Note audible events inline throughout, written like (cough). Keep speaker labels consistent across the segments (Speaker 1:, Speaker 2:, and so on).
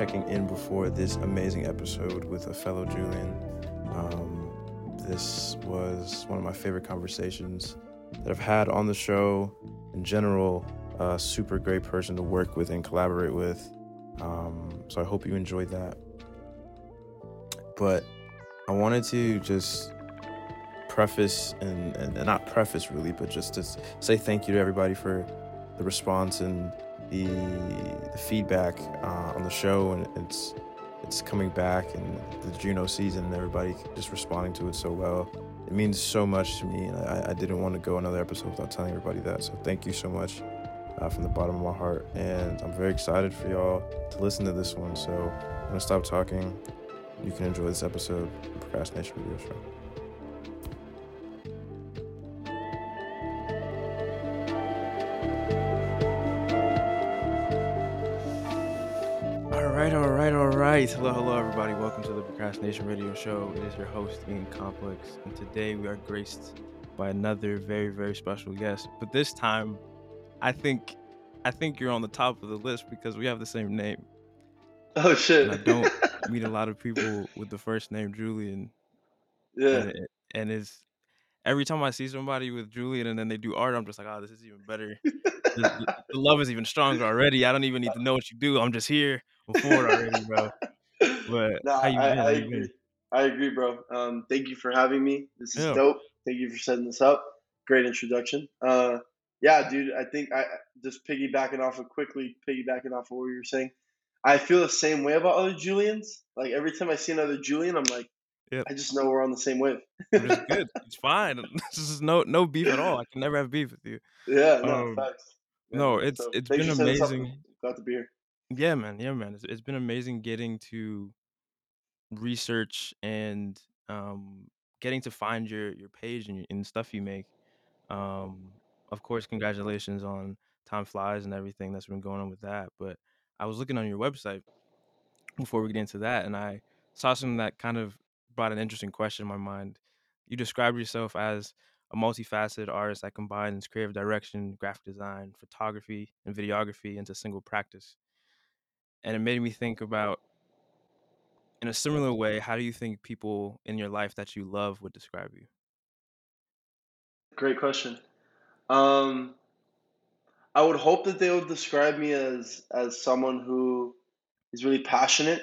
Speaker 1: checking in before this amazing episode with a fellow Julian. Um, this was one of my favorite conversations that I've had on the show. In general, a super great person to work with and collaborate with. Um, so I hope you enjoyed that. But I wanted to just preface and, and, and not preface really, but just to say thank you to everybody for the response and the, the feedback uh, on the show, and it's it's coming back, and the Juno season, and everybody just responding to it so well. It means so much to me, and I, I didn't want to go another episode without telling everybody that. So thank you so much uh, from the bottom of my heart, and I'm very excited for y'all to listen to this one. So I'm gonna stop talking. You can enjoy this episode Procrastination Radio Show. Right, all right, all right. Hello, hello, everybody. Welcome to the Procrastination Radio Show. It is your host, Ian Complex, and today we are graced by another very, very special guest. But this time, I think, I think you're on the top of the list because we have the same name.
Speaker 2: Oh shit!
Speaker 1: And I don't (laughs) meet a lot of people with the first name Julian.
Speaker 2: yeah,
Speaker 1: And, and it's every time I see somebody with Julian and then they do art, I'm just like, oh, this is even better. the, the- the love is even stronger already. I don't even need to know what you do. I'm just here before it already, bro. But (laughs)
Speaker 2: no,
Speaker 1: how you
Speaker 2: I,
Speaker 1: been?
Speaker 2: I
Speaker 1: you
Speaker 2: agree.
Speaker 1: been?
Speaker 2: I agree, bro. Um, thank you for having me. This is
Speaker 1: Yeah.
Speaker 2: dope. Thank you for setting this up. Great introduction. Uh, yeah, dude. I think I just piggybacking off of quickly piggybacking off of what you were saying. I feel the same way about other Julians. Like every time I see another Julian, I'm like,
Speaker 1: Yep.
Speaker 2: I just know we're on the same wave.
Speaker 1: it's good. (laughs) It's fine. (laughs) This is no no beef at all. I can never have beef with you.
Speaker 2: yeah, no
Speaker 1: Um,
Speaker 2: facts. Yeah,
Speaker 1: no, it's-
Speaker 2: so
Speaker 1: it's been
Speaker 2: for setting this up.
Speaker 1: amazing.
Speaker 2: Glad to be here.
Speaker 1: Yeah, man. Yeah, man. It's, it's been amazing getting to research and um, getting to find your your page and, and stuff you make. Um, of course, congratulations on Time Flies and everything that's been going on with that. But I was looking on your website before we get into that, and I saw something that kind of brought an interesting question in my mind. You described yourself as a multifaceted artist that combines creative direction, graphic design, photography, and videography into single practice. And it made me think about, in a similar way, how do you think people in your life that you love would describe you?
Speaker 2: Great question. Um, I would hope that they would describe me as as someone who is really passionate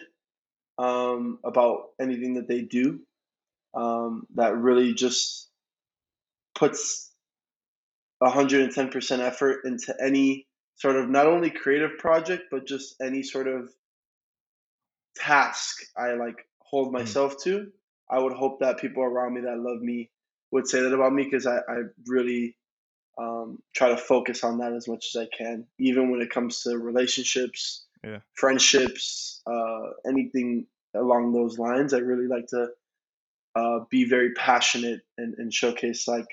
Speaker 2: um, about anything that they do. Um, that really just puts 110% effort into any sort of not only creative project but just any sort of task I like hold myself to. I would hope that people around me that love me would say that about me because I, I really um, try to focus on that as much as I can, even when it comes to relationships,
Speaker 1: Yeah.
Speaker 2: friendships, uh, anything along those lines. I really like to uh, be very passionate and, and showcase like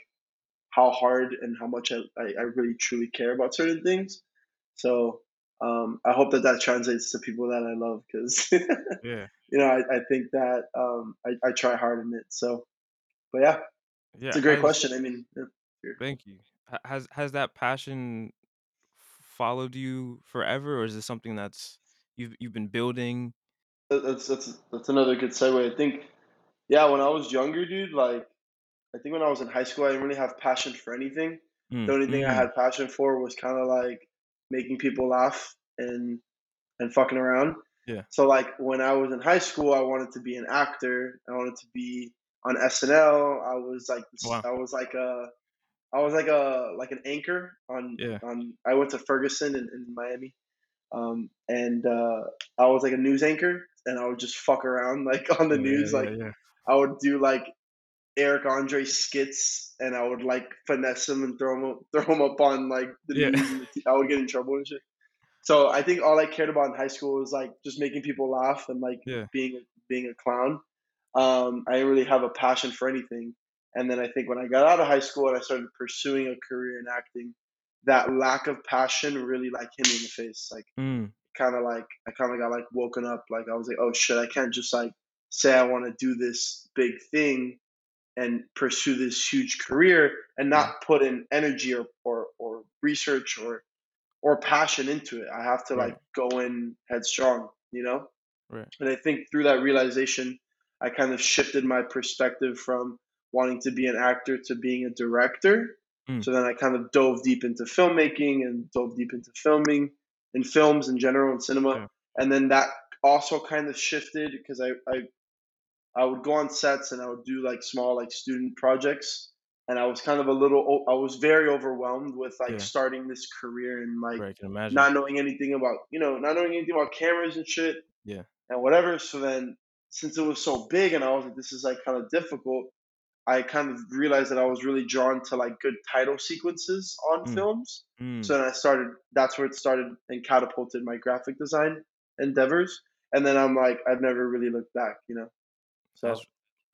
Speaker 2: how hard and how much I, I, I really truly care about certain things. So um, I hope that that translates to people that I love because (laughs)
Speaker 1: Yeah,
Speaker 2: you know I, I think that um, I, I try hard in it. So, but yeah,
Speaker 1: yeah.
Speaker 2: it's a great
Speaker 1: has-
Speaker 2: question. I mean, yeah.
Speaker 1: Thank you. Has has that passion followed you forever, or is this something that's you've you've been building?
Speaker 2: That's that's that's another good segue. I think, yeah, when I was younger, dude, like I think when I was in high school, I didn't really have passion for anything.
Speaker 1: Mm,
Speaker 2: The only thing I
Speaker 1: mm,
Speaker 2: had passion for was kind of like making people laugh and and fucking around.
Speaker 1: Yeah.
Speaker 2: So like when I was in high school, I wanted to be an actor. I wanted to be on SNL. I was like
Speaker 1: Wow.
Speaker 2: I was like a I was like a like an anchor on
Speaker 1: Yeah.
Speaker 2: on I went to Ferguson in, in Miami. Um, and uh, I was like a news anchor and I would just fuck around like (laughs) on the
Speaker 1: Yeah,
Speaker 2: news
Speaker 1: yeah,
Speaker 2: like. I would do like Eric Andre skits, and I would like finesse him and throw him up, (laughs) throw him up on like the
Speaker 1: Yeah.
Speaker 2: news. And the t- I would get in trouble and shit. So I think all I cared about in high school was like just making people laugh and like
Speaker 1: Yeah.
Speaker 2: being being a clown. Um, I didn't really have a passion for anything. And then I think when I got out of high school and I started pursuing a career in acting, that lack of passion really like hit me in the face. Like
Speaker 1: Mm,
Speaker 2: kind of like I kind of got like woken up. Like I was like, oh shit, I can't just like say I want to do this big thing and pursue this huge career and not put in energy or or, or research or or passion into it. I have to
Speaker 1: Right.
Speaker 2: like go in headstrong, you know?
Speaker 1: Right.
Speaker 2: And I think through that realization, I kind of shifted my perspective from wanting to be an actor to being a director.
Speaker 1: Mm.
Speaker 2: So then I kind of dove deep into filmmaking and dove deep into filming and films in general and cinema.
Speaker 1: Yeah.
Speaker 2: And then that also kind of shifted because I, I I would go on sets and I would do like small like student projects and I was kind of a little I was very overwhelmed with like
Speaker 1: Yeah.
Speaker 2: starting this career and like
Speaker 1: Right. I can imagine.
Speaker 2: not knowing anything about you know not knowing anything about cameras and shit
Speaker 1: Yeah.
Speaker 2: and whatever. So then, since it was so big, and I was like, this is like kind of difficult. I kind of realized that I was really drawn to like good title sequences on
Speaker 1: Mm.
Speaker 2: films.
Speaker 1: Mm.
Speaker 2: So then I started. That's where it started and catapulted my graphic design endeavors. And then I'm like, I've never really looked back, you know.
Speaker 1: That's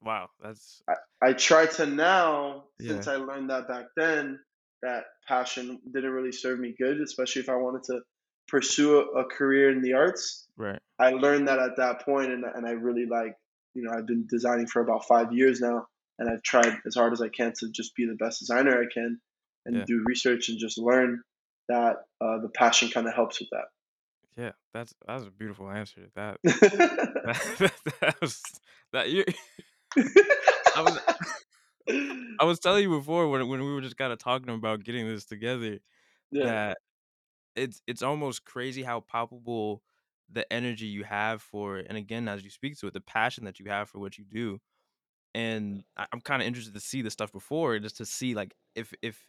Speaker 1: wow. That's
Speaker 2: I try to now,
Speaker 1: Yeah.
Speaker 2: since I learned that back then, that passion didn't really serve me good, especially if I wanted to pursue a, a career in the arts.
Speaker 1: right.
Speaker 2: I learned that at that point, and and I really like, you know, I've been designing for about five years now, and I've tried as hard as I can to just be the best designer I can, and
Speaker 1: Yeah.
Speaker 2: do research and just learn that uh, the passion kind of helps with that.
Speaker 1: Yeah. That's that was a beautiful answer. That (laughs) (laughs)
Speaker 2: that.
Speaker 1: that, that was that you. (laughs) I was (laughs) I was telling you before when when we were just kind of talking about getting this together
Speaker 2: yeah,
Speaker 1: that it's it's almost crazy how palpable the energy you have for it, and again as you speak to it, the passion that you have for what you do. And I, I'm kind of interested to see the stuff before, just to see like if if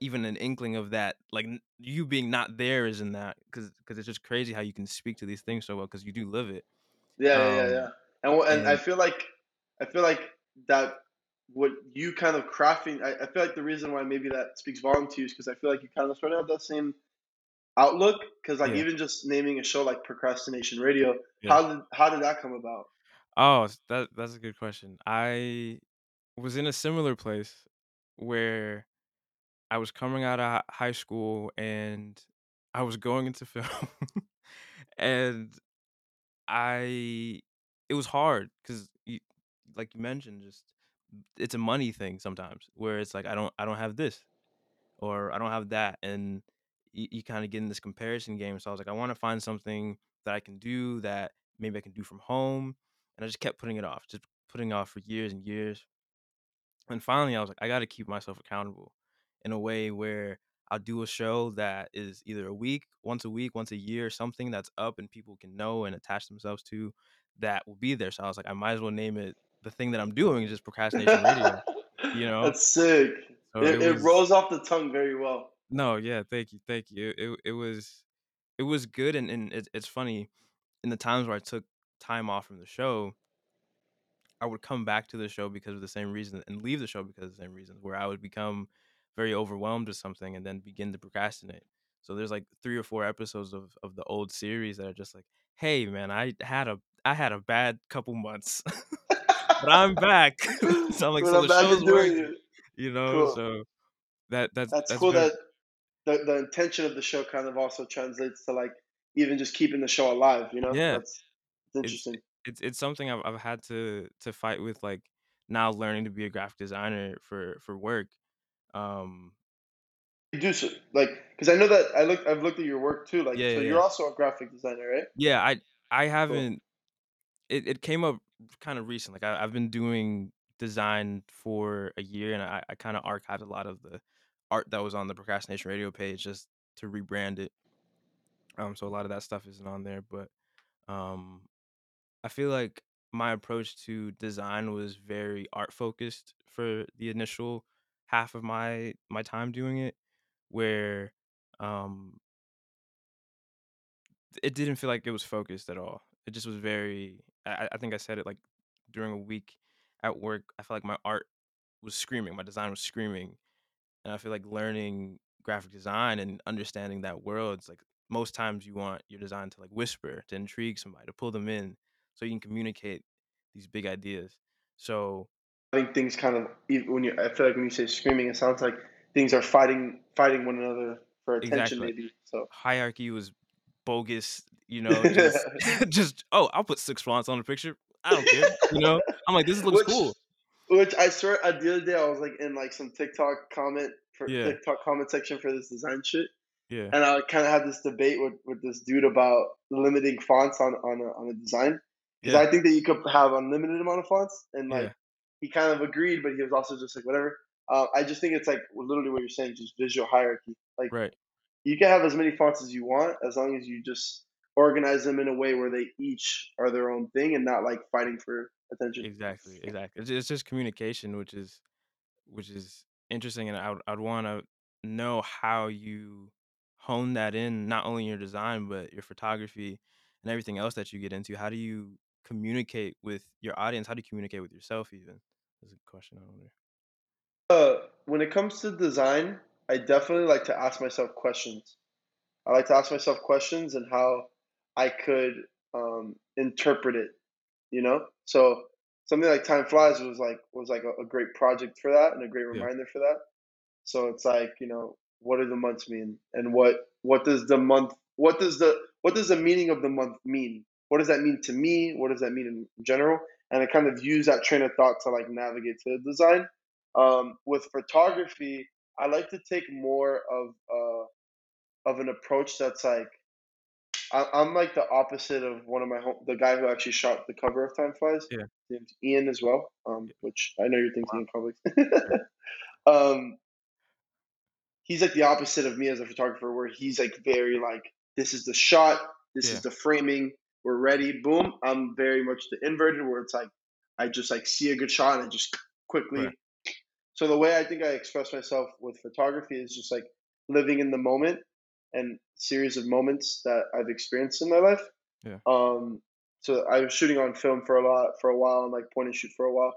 Speaker 1: even an inkling of that, like you being not there is in that, because because it's just crazy how you can speak to these things so well because you do live it.
Speaker 2: yeah, yeah, yeah,
Speaker 1: um,
Speaker 2: yeah. And and I feel like I feel like that what you kind of crafting. I, I feel like the reason why maybe that speaks volume to you is because I feel like you kind of sort of have that same outlook. Because like
Speaker 1: yeah,
Speaker 2: even just naming a show like Procrastination Radio,
Speaker 1: yeah.
Speaker 2: how did how did that come about?
Speaker 1: Oh, that that's a good question. I was in a similar place where I was coming out of high school and I was going into (laughs) film and I it was hard because like you mentioned just it's a money thing sometimes where it's like I don't I don't have this or I don't have that and you, you kind of get in this comparison game so I was like I want to find something that I can do that maybe I can do from home and I just kept putting it off just putting off for years and years. And finally, I was like, I got to keep myself accountable in a way where I'll do a show that is either a week, once a week, once a year, something that's up and people can know and attach themselves to that will be there. So I was like, I might as well name it the thing that I'm doing is just procrastination radio, (laughs) you know?
Speaker 2: That's sick.
Speaker 1: So it
Speaker 2: It, it rolls off the tongue very well.
Speaker 1: no, yeah, thank you, thank you. It it, it was it was good and, and it's it's funny in the times where I took time off from the show, I would come back to the show because of the same reason and leave the show because of the same reasons, where I would become very overwhelmed with something and then begin to procrastinate. So there's like three or four episodes of, of the old series that are just like, hey man, I had a I had a bad couple months, (laughs) but I'm (laughs) back. (laughs) so I'm like, so
Speaker 2: I'm
Speaker 1: the show's working,
Speaker 2: it.
Speaker 1: you know.
Speaker 2: Cool.
Speaker 1: So that that's
Speaker 2: That's
Speaker 1: that's
Speaker 2: cool
Speaker 1: very
Speaker 2: that the, the intention of the show kind of also translates to like even just keeping the show alive, you know?
Speaker 1: yeah.
Speaker 2: That's it's
Speaker 1: It's
Speaker 2: interesting.
Speaker 1: it's it's something I've I've had to to fight with like now learning to be a graphic designer for for work. Um,
Speaker 2: You do so like because I know that I look I've looked at your work too. Like
Speaker 1: yeah,
Speaker 2: so
Speaker 1: yeah,
Speaker 2: you're
Speaker 1: yeah.
Speaker 2: also a graphic designer, right?
Speaker 1: Yeah, I I haven't it, it came up kind of recent. Like I, I've been doing design for a year and I, I kind of archived a lot of the art that was on the procrastination radio page just to rebrand it. Um so a lot of that stuff isn't on there, but um I feel like my approach to design was very art focused for the initial half of my my time doing it where um it didn't feel like it was focused at all. It just was very. I, I think I said it like during a week at work. I felt like my art was screaming, my design was screaming, and I feel like learning graphic design and understanding that world. It's like most times you want your design to like whisper, to intrigue somebody, to pull them in, so you can communicate these big ideas. So
Speaker 2: I think things kind of when you I feel like when you say screaming, it sounds like things are fighting fighting one another for attention,
Speaker 1: exactly,
Speaker 2: maybe. So
Speaker 1: hierarchy was bogus. You know, just (laughs) (laughs) just oh, I'll put six fonts on the picture. I don't care. You know, I'm like this looks
Speaker 2: which
Speaker 1: cool.
Speaker 2: which I swear uh, the other day I was like in like some TikTok comment for
Speaker 1: Yeah.
Speaker 2: TikTok comment section for this design shit,
Speaker 1: Yeah.
Speaker 2: and I kind of had this debate with, with this dude about limiting fonts on on a, on a design because
Speaker 1: Yeah.
Speaker 2: I think that you could have unlimited amount of fonts, and like
Speaker 1: Yeah.
Speaker 2: he kind of agreed, but he was also just like whatever. Uh, I just think it's like literally what you're saying, just visual hierarchy. Like
Speaker 1: Right.
Speaker 2: You can have as many fonts as you want as long as you just organize them in a way where they each are their own thing and not like fighting for attention.
Speaker 1: Exactly. Exactly. It's, it's just communication, which is which is interesting, and I would I'd want to know how you hone that in, not only in your design but your photography and everything else that you get into. How do you communicate with your audience? How do you communicate with yourself? Even is a question I wonder.
Speaker 2: Uh, when it comes to design, I definitely like to ask myself questions. I like to ask myself questions and how I could um, interpret it. You know, so something like Time Flies was like was like a, a great project for that and a great
Speaker 1: Yeah.
Speaker 2: reminder for that. So it's like you know, what do the months mean, and what what does the month what does the what does the meaning of the month mean? What does that mean to me? What does that mean in general? And I kind of use that train of thought to like navigate to the design. Um, with photography, I like to take more of uh, of an approach that's like I, I'm like the opposite of one of my home, the guy who actually shot the cover of Time Flies.
Speaker 1: Yeah.
Speaker 2: His name's Ian as well, um, which I know you're
Speaker 1: Wow.
Speaker 2: thinking in public.
Speaker 1: Yeah. (laughs)
Speaker 2: um, he's like the opposite of me as a photographer, where he's like very like, this is the shot, this
Speaker 1: Yeah.
Speaker 2: is the framing, we're ready, boom. I'm very much the inverted, where it's like I just like see a good shot and I just quickly.
Speaker 1: Right.
Speaker 2: So the way I think I express myself with photography is just like living in the moment and series of moments that I've experienced in my life.
Speaker 1: Yeah.
Speaker 2: Um, so I was shooting on film for a lot for a while and like point and shoot for a while,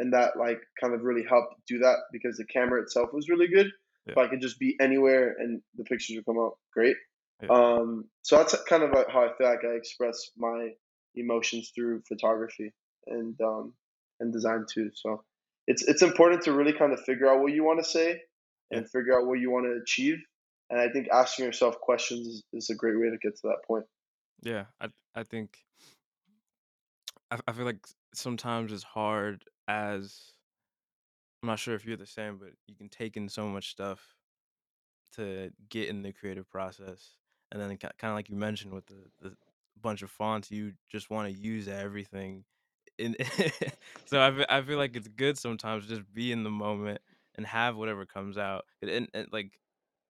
Speaker 2: and that like kind of really helped do that because the camera itself was really good.
Speaker 1: Yeah.
Speaker 2: So I could just be anywhere and the pictures would come out great.
Speaker 1: Yeah.
Speaker 2: Um, so that's kind of like how I feel like I express my emotions through photography and um, and design too. So it's it's important to really kind of figure out what you want to say and figure out what you want to achieve. And I think asking yourself questions is, is a great way to get to that point.
Speaker 1: Yeah, I I think I I feel like sometimes it's hard as I'm not sure if you're the same, but you can take in so much stuff to get in the creative process, and then kind of like you mentioned with the the bunch of fonts, you just want to use everything. In (laughs) so I feel, I feel like it's good sometimes to just be in the moment and have whatever comes out, and, and, and like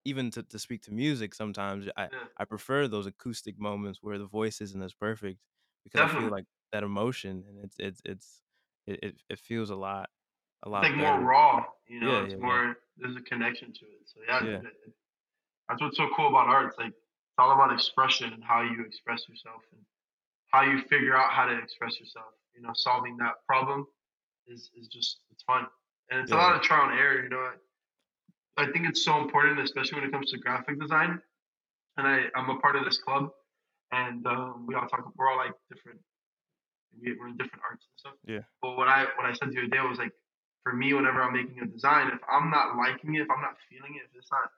Speaker 1: even to, to speak to music sometimes I,
Speaker 2: Yeah.
Speaker 1: I prefer those acoustic moments where the voice isn't as perfect because I feel like that emotion and it's it's it's it, it, feels a lot a
Speaker 2: It's
Speaker 1: lot
Speaker 2: like more raw, you know.
Speaker 1: Yeah,
Speaker 2: It's
Speaker 1: yeah,
Speaker 2: more there's a connection to it. So yeah,
Speaker 1: Yeah.
Speaker 2: it- it- that's what's so cool about art. It's like it's all about expression and how you express yourself and how you figure out how to express yourself. You know, solving that problem is is just it's fun and it's a lot of trial and error. You know, I think it's so important, especially when it comes to graphic design. And I I'm a part of this club, and um, we all talk. We're all like different. we- We're in different arts and stuff.
Speaker 1: Yeah.
Speaker 2: But what I what I said the other day was like, for me, whenever I'm making a design, if I'm not liking it, if I'm not feeling it, if it's not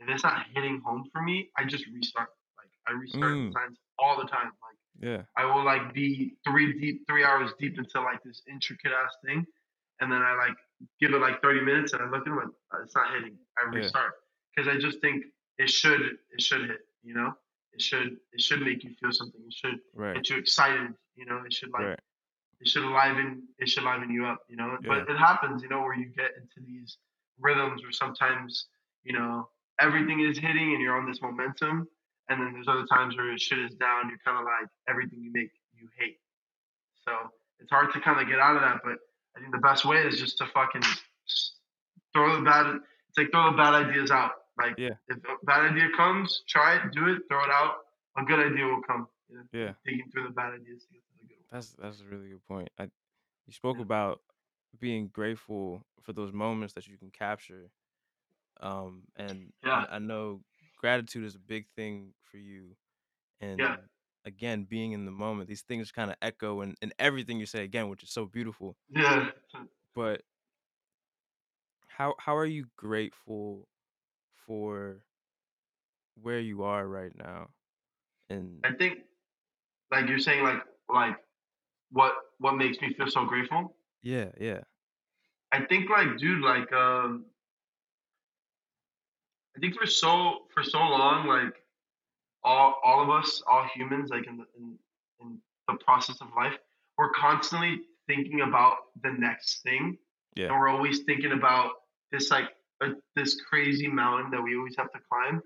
Speaker 2: if it's not hitting home for me, I just restart. Like I restart
Speaker 1: Mm.
Speaker 2: designs all the time. Like
Speaker 1: Yeah.
Speaker 2: I will like be three deep, three hours deep into like this intricate ass thing, and then I like give it like 30 minutes, and I look at it like "Uh, it's not hitting. I
Speaker 1: Yeah.
Speaker 2: restart because I just think it should it should hit. You know, it should it should make you feel something. It should
Speaker 1: Right.
Speaker 2: get you excited. You know, it should like
Speaker 1: Right.
Speaker 2: it should liven it should liven you up. You know,
Speaker 1: Yeah.
Speaker 2: but it happens. You know, where you get into these rhythms where sometimes you know everything is hitting and you're on this momentum and then there's other times where shit is down you're kind of like everything you make you hate so it's hard to kind of get out of that but i think the best way is just to fucking just throw the bad it's like throw the bad ideas out like
Speaker 1: Yeah.
Speaker 2: if a bad idea comes try it do it throw it out a good idea will come you know,
Speaker 1: Yeah.
Speaker 2: digging through the bad ideas to get to the good ones
Speaker 1: That's that's a really good point. I you spoke
Speaker 2: Yeah.
Speaker 1: about being grateful for those moments that you can capture. Um and
Speaker 2: Yeah.
Speaker 1: I, I know gratitude is a big thing for you and
Speaker 2: Yeah.
Speaker 1: again being in the moment these things kind of echo in, in everything you say again which is so beautiful.
Speaker 2: Yeah. (laughs)
Speaker 1: But how how are you grateful for where you are right now? And
Speaker 2: i think like you're saying like like what what makes me feel so grateful?
Speaker 1: Yeah yeah.
Speaker 2: I think like dude, like um I think for so for so long, like all all of us, all humans, like in the in, in the process of life, we're constantly thinking about the next thing,
Speaker 1: Yeah.
Speaker 2: and we're always thinking about this like a, this crazy mountain that we always have to climb.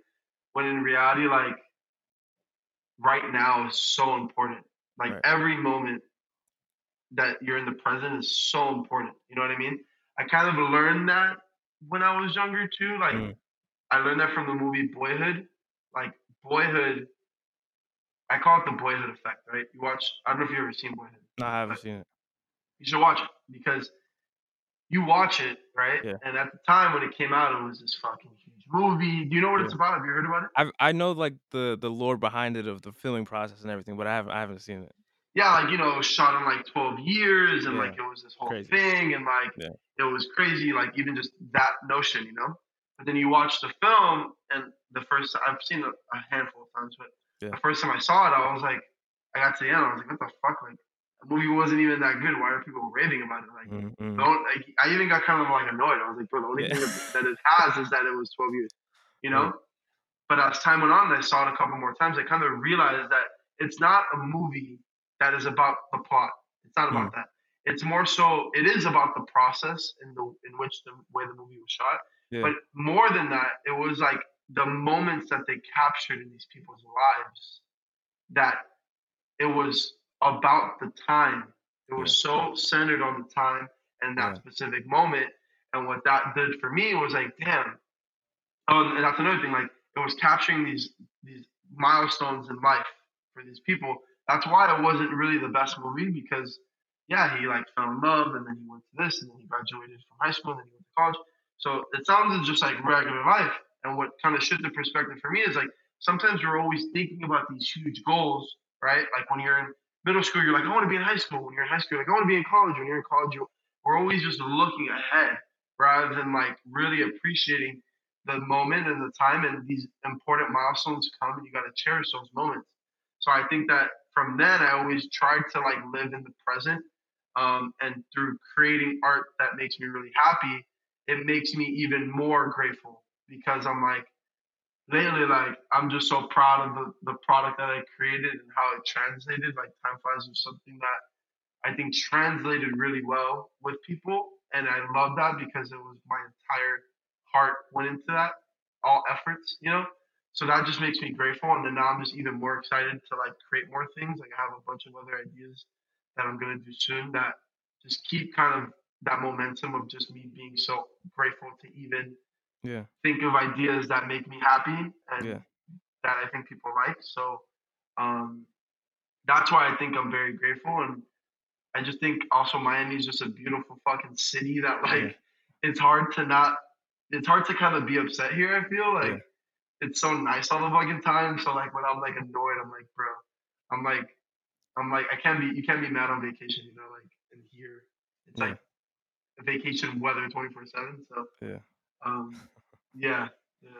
Speaker 2: When in reality, like right now is so important. Like
Speaker 1: Right.
Speaker 2: every moment that you're in the present is so important. You know what I mean? I kind of learned that when I was younger too. Like
Speaker 1: Mm.
Speaker 2: I learned that from the movie Boyhood. Like Boyhood, I call it the Boyhood effect, right? You watch. I don't know if you've ever seen Boyhood.
Speaker 1: No, I haven't seen it.
Speaker 2: You should watch it because you watch it, right?
Speaker 1: Yeah.
Speaker 2: And at the time when it came out, it was this fucking huge movie. Do you know what
Speaker 1: Yeah.
Speaker 2: it's about? Have you heard about it?
Speaker 1: I I know like the the lore behind it of the filming process and everything, but I haven't I haven't seen it.
Speaker 2: yeah, like you know, it was shot in like twelve years, and
Speaker 1: Yeah.
Speaker 2: like it was this whole
Speaker 1: Crazy.
Speaker 2: thing, and like it was crazy, like even just that notion, you know. But then you watch the film, and the first I've seen it a handful of times, but
Speaker 1: Yeah.
Speaker 2: the first time I saw it, I was like, I got to the end, I was like, what the fuck, like the movie wasn't even that good. Why are people raving about it? Like,
Speaker 1: Mm, mm.
Speaker 2: don't like I even got kind of like annoyed. I was like, bro, the only
Speaker 1: Yeah.
Speaker 2: thing that, it has is that it was twelve years, you know.
Speaker 1: Right.
Speaker 2: But as time went on, I saw it a couple more times. I kind of realized that it's not a movie that is about the plot. It's not about that. It's more so. It is about the process in the in which the way the movie was shot.
Speaker 1: Yeah.
Speaker 2: But more than that, it was like the moments that they captured in these people's lives. That it was about the time. It was so centered on the time and that
Speaker 1: Yeah.
Speaker 2: specific moment. And what that did for me was like, damn. Oh, and that's another thing. Like it was capturing these these milestones in life for these people. That's why it wasn't really the best movie because, yeah, he like fell in love and then he went to this and then he graduated from high school and then he went to college. So it sounds just like regular life. And what kind of shifted perspective for me is like sometimes we're always thinking about these huge goals, right? Like when you're in middle school, you're like, I want to be in high school. When you're in high school, you're like, I want to be in college. When you're in college, you we're always just looking ahead rather than like really appreciating the moment and the time and these important milestones come and you got to cherish those moments. So I think that from then I always tried to like live in the present. Um, and through creating art that makes me really happy, it makes me even more grateful because I'm like, lately, like I'm just so proud of the, the product that I created and how it translated. Like Time Flies was something that I think translated really well with people. And I love that because it was my entire heart went into that, all efforts, you know? So that just makes me grateful. And then now I'm just even more excited to like create more things. Like I have a bunch of other ideas that I'm gonna do soon that just keep kind of that momentum of just me being so grateful to even
Speaker 1: Yeah.
Speaker 2: think of ideas that make me happy and
Speaker 1: Yeah.
Speaker 2: that I think people like. So um, that's why I think I'm very grateful. And I just think also Miami is just a beautiful fucking city that like
Speaker 1: Yeah.
Speaker 2: it's hard to not it's hard to kind of be upset here, I feel like
Speaker 1: Yeah.
Speaker 2: it's so nice all the fucking time. So like when I'm like annoyed, I'm like, bro, I'm like I'm like I can't be you can't be mad on vacation, you know, like in here. It's
Speaker 1: Yeah.
Speaker 2: like vacation weather twenty four seven. So
Speaker 1: Yeah.
Speaker 2: um, (laughs) yeah, yeah.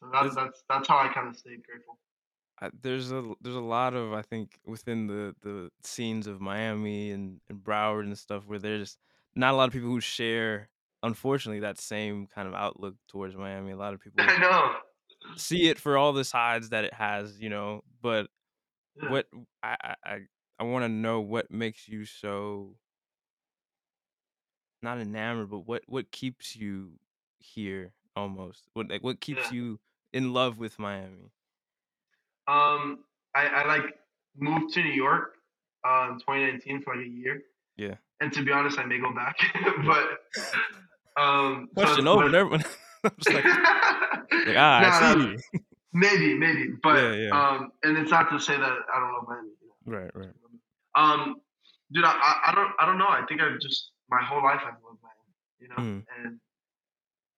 Speaker 2: So that's that's that's how I kind of stayed grateful.
Speaker 1: I, there's a there's a lot of I think within the the scenes of Miami and, and Broward and stuff where there's not a lot of people who share unfortunately that same kind of outlook towards Miami. A lot of (laughs) people
Speaker 2: I know.
Speaker 1: see it for all the sides that it has, you know. But
Speaker 2: Yeah.
Speaker 1: what I I, I want to know what makes you so not enamored, but what what keeps you here almost? What like what keeps
Speaker 2: Yeah.
Speaker 1: you in love with Miami?
Speaker 2: Um, I, I like moved to New York uh, in 2019 for like a year,
Speaker 1: Yeah.
Speaker 2: and to be honest, I may go back. (laughs) but um, so-
Speaker 1: Question over.
Speaker 2: but-
Speaker 1: Everyone. (laughs) I'm just like, (laughs) like, ah,
Speaker 2: Nah,
Speaker 1: I
Speaker 2: nah,
Speaker 1: see. you.
Speaker 2: maybe, maybe, but
Speaker 1: Yeah, yeah.
Speaker 2: um, and it's not to say that I don't love Miami.
Speaker 1: Right, right.
Speaker 2: Um, dude, I, I, I don't I don't know. I think I've just my whole life I've loved Miami, you know.
Speaker 1: Mm.
Speaker 2: And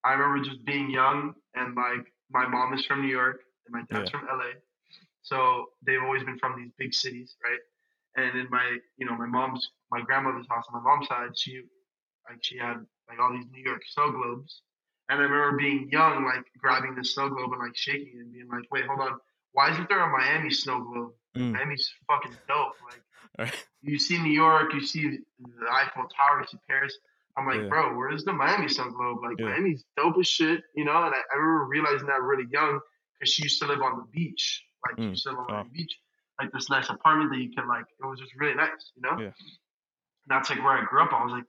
Speaker 2: I remember just being young and like my mom is from New York and my dad's from LA, so they've always been from these big cities, right? And in my you know my mom's my grandmother's house on my mom's side, she like she had like all these New York snow globes, and I remember being young, like grabbing the snow globe and like shaking it and being like, wait, hold on, why isn't there a Miami snow globe?
Speaker 1: Mm.
Speaker 2: Miami's fucking dope, like (laughs)
Speaker 1: Right.
Speaker 2: you see New York, you see the Eiffel Tower, you see Paris, I'm like,
Speaker 1: Yeah.
Speaker 2: bro, where's the Miami Sun Globe? Like
Speaker 1: Yeah.
Speaker 2: Miami's dope as shit, you know. And I, I remember realizing that really young because she used to live on the beach. Like she
Speaker 1: Mm.
Speaker 2: used to live on
Speaker 1: Wow.
Speaker 2: the beach, like this nice apartment that you can like. It was just really nice, you know.
Speaker 1: Yeah.
Speaker 2: And that's like where I grew up. I was like,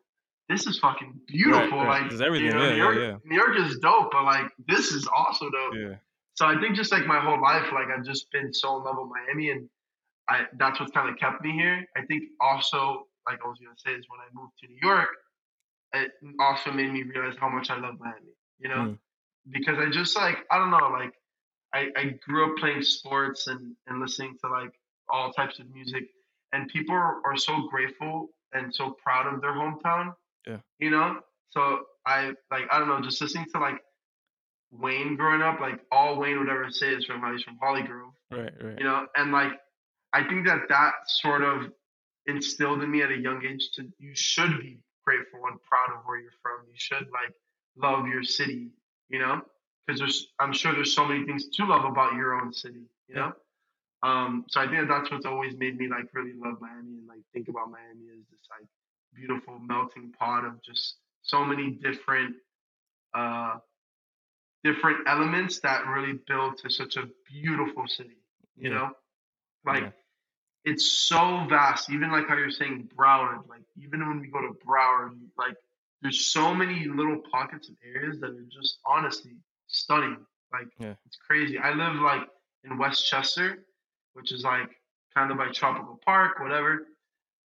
Speaker 2: this is fucking beautiful.
Speaker 1: right.
Speaker 2: Like
Speaker 1: Just
Speaker 2: you
Speaker 1: everything.
Speaker 2: know,
Speaker 1: Yeah,
Speaker 2: New York,
Speaker 1: yeah.
Speaker 2: New York is dope, but like this is also dope.
Speaker 1: Yeah.
Speaker 2: So I think just like my whole life, like I've just been so in love with Miami, and I that's what's kind of kept me here. I think also, like I was gonna say, is when I moved to New York, it also made me realize how much I love Miami. You know,
Speaker 1: Mm.
Speaker 2: because I just like I don't know, like I, I grew up playing sports and and listening to like all types of music, and people are, are so grateful and so proud of their hometown.
Speaker 1: Yeah.
Speaker 2: You know, so I like I don't know, just listening to like Wayne growing up, like all Wayne would ever say is from how he's from Holly Grove,
Speaker 1: Right, right.
Speaker 2: you know, and like I think that that sort of instilled in me at a young age to you should be grateful and proud of where you're from. You should like love your city, you know, because there's I'm sure there's so many things to love about your own city, you
Speaker 1: Yeah.
Speaker 2: know. Um, so I think that that's what's always made me like really love Miami and like think about Miami as this like beautiful melting pot of just so many different uh different elements that really build to such a beautiful city you
Speaker 1: Yeah.
Speaker 2: know like
Speaker 1: Yeah.
Speaker 2: it's so vast even like how you're saying broward like even when we go to broward like there's so many little pockets of areas that are just honestly stunning like
Speaker 1: Yeah.
Speaker 2: it's crazy i live like in westchester which is like kind of by tropical park whatever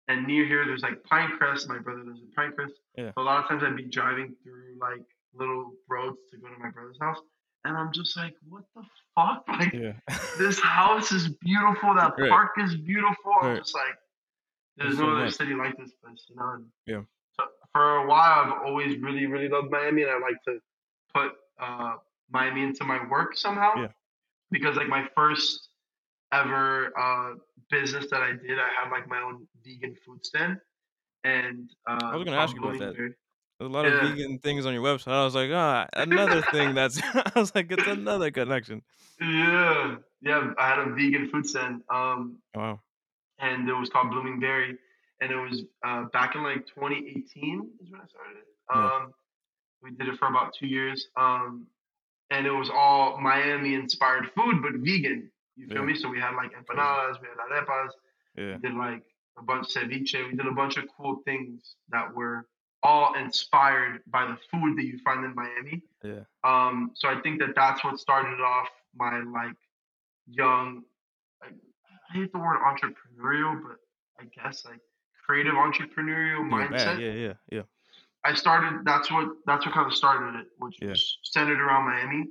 Speaker 2: and near here there's like pinecrest my brother lives in pinecrest
Speaker 1: Yeah.
Speaker 2: so a lot of times i'd be driving through like little roads to go to my brother's house and i'm just like what the fuck (laughs) like
Speaker 1: Yeah.
Speaker 2: this house is beautiful. That
Speaker 1: Right.
Speaker 2: park is beautiful. I'm just like,
Speaker 1: There's
Speaker 2: no other city like this place, you know.
Speaker 1: Yeah.
Speaker 2: So for a while, I've always really, really loved Miami, and I like to put uh, Miami into my work somehow.
Speaker 1: Yeah.
Speaker 2: Because like my first ever uh, business that I did, I had like my own vegan food stand, and uh,
Speaker 1: I was gonna ask you about that. A lot
Speaker 2: Yeah.
Speaker 1: of vegan things on your website. I was like, ah, another thing (laughs) that's. (laughs) I was like, it's another connection.
Speaker 2: Yeah, yeah. I had a vegan food stand. Um,
Speaker 1: Wow.
Speaker 2: and it was called Blooming Berry, and it was uh, back in like 2018 is when I started it.
Speaker 1: Yeah.
Speaker 2: Um, we did it for about two years, um, and it was all Miami-inspired food, but vegan. You feel
Speaker 1: Yeah.
Speaker 2: me? So we had like empanadas, we had arepas,
Speaker 1: Yeah.
Speaker 2: we did like a bunch of ceviche, we did a bunch of cool things that were all inspired by the food that you find in Miami.
Speaker 1: Yeah.
Speaker 2: Um, so I think that that's what started off my like young, like, I hate the word entrepreneurial, but I guess like creative entrepreneurial
Speaker 1: Yeah.
Speaker 2: mindset.
Speaker 1: Yeah. Yeah. Yeah.
Speaker 2: I started. That's what that's what kind of started it, which
Speaker 1: Yeah.
Speaker 2: was centered around Miami.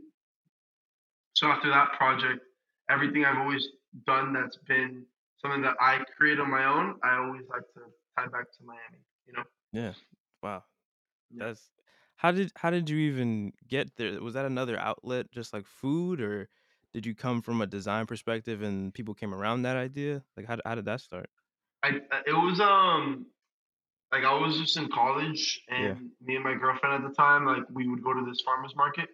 Speaker 2: So after that project, everything I've always done that's been something that I create on my own, I always like to tie back to Miami. You know.
Speaker 1: Yeah. Wow.
Speaker 2: Yeah.
Speaker 1: That's. How did how did you even get there? Was that another outlet, just like food, or did you come from a design perspective and people came around that idea? Like, how how did that start?
Speaker 2: I it was um like I was just in college and
Speaker 1: Yeah.
Speaker 2: me and my girlfriend at the time like we would go to this farmers market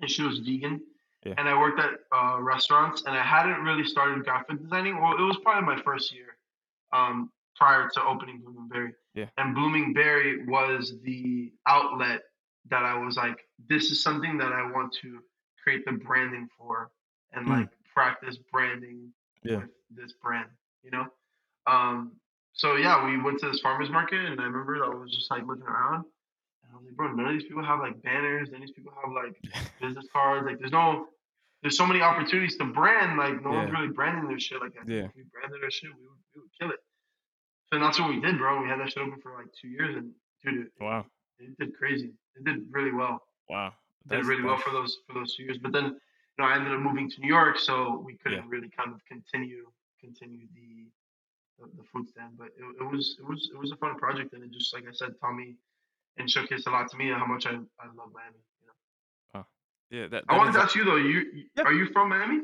Speaker 2: and she was vegan
Speaker 1: Yeah.
Speaker 2: and I worked at uh, restaurants and I hadn't really started graphic designing well it was probably my first year um prior to opening Blooming Berry
Speaker 1: Yeah.
Speaker 2: and Blooming Berry was the outlet that I was like this is something that I want to create the branding for and
Speaker 1: Mm.
Speaker 2: like practice branding
Speaker 1: Yeah.
Speaker 2: with this brand you know um, so yeah, we went to this farmers market, and I remember I was just like looking around, and I was like, bro, none of these people have like banners. None of these people have like (laughs) business cards. Like, there's no, there's so many opportunities to brand. Like, no one's really branding their shit. Like, think
Speaker 1: Yeah.
Speaker 2: if we branded our shit, we would, we would kill it. So that's what we did, bro. We had that shit open for like two years, and dude, it,
Speaker 1: Wow.
Speaker 2: it did crazy. It did really well.
Speaker 1: Wow.
Speaker 2: It did really well for those for those two years. But then, you know, I ended up moving to New York, so we couldn't
Speaker 1: Yeah.
Speaker 2: really kind of continue continue the the, food stand. But it, it was it was it was a fun project, and it just like I said, me and showcased a lot to me how much I, I love Miami. You know?
Speaker 1: Yeah. That,
Speaker 2: I
Speaker 1: that
Speaker 2: wanted to ask you though, you, you
Speaker 1: Yeah.
Speaker 2: are you from Miami?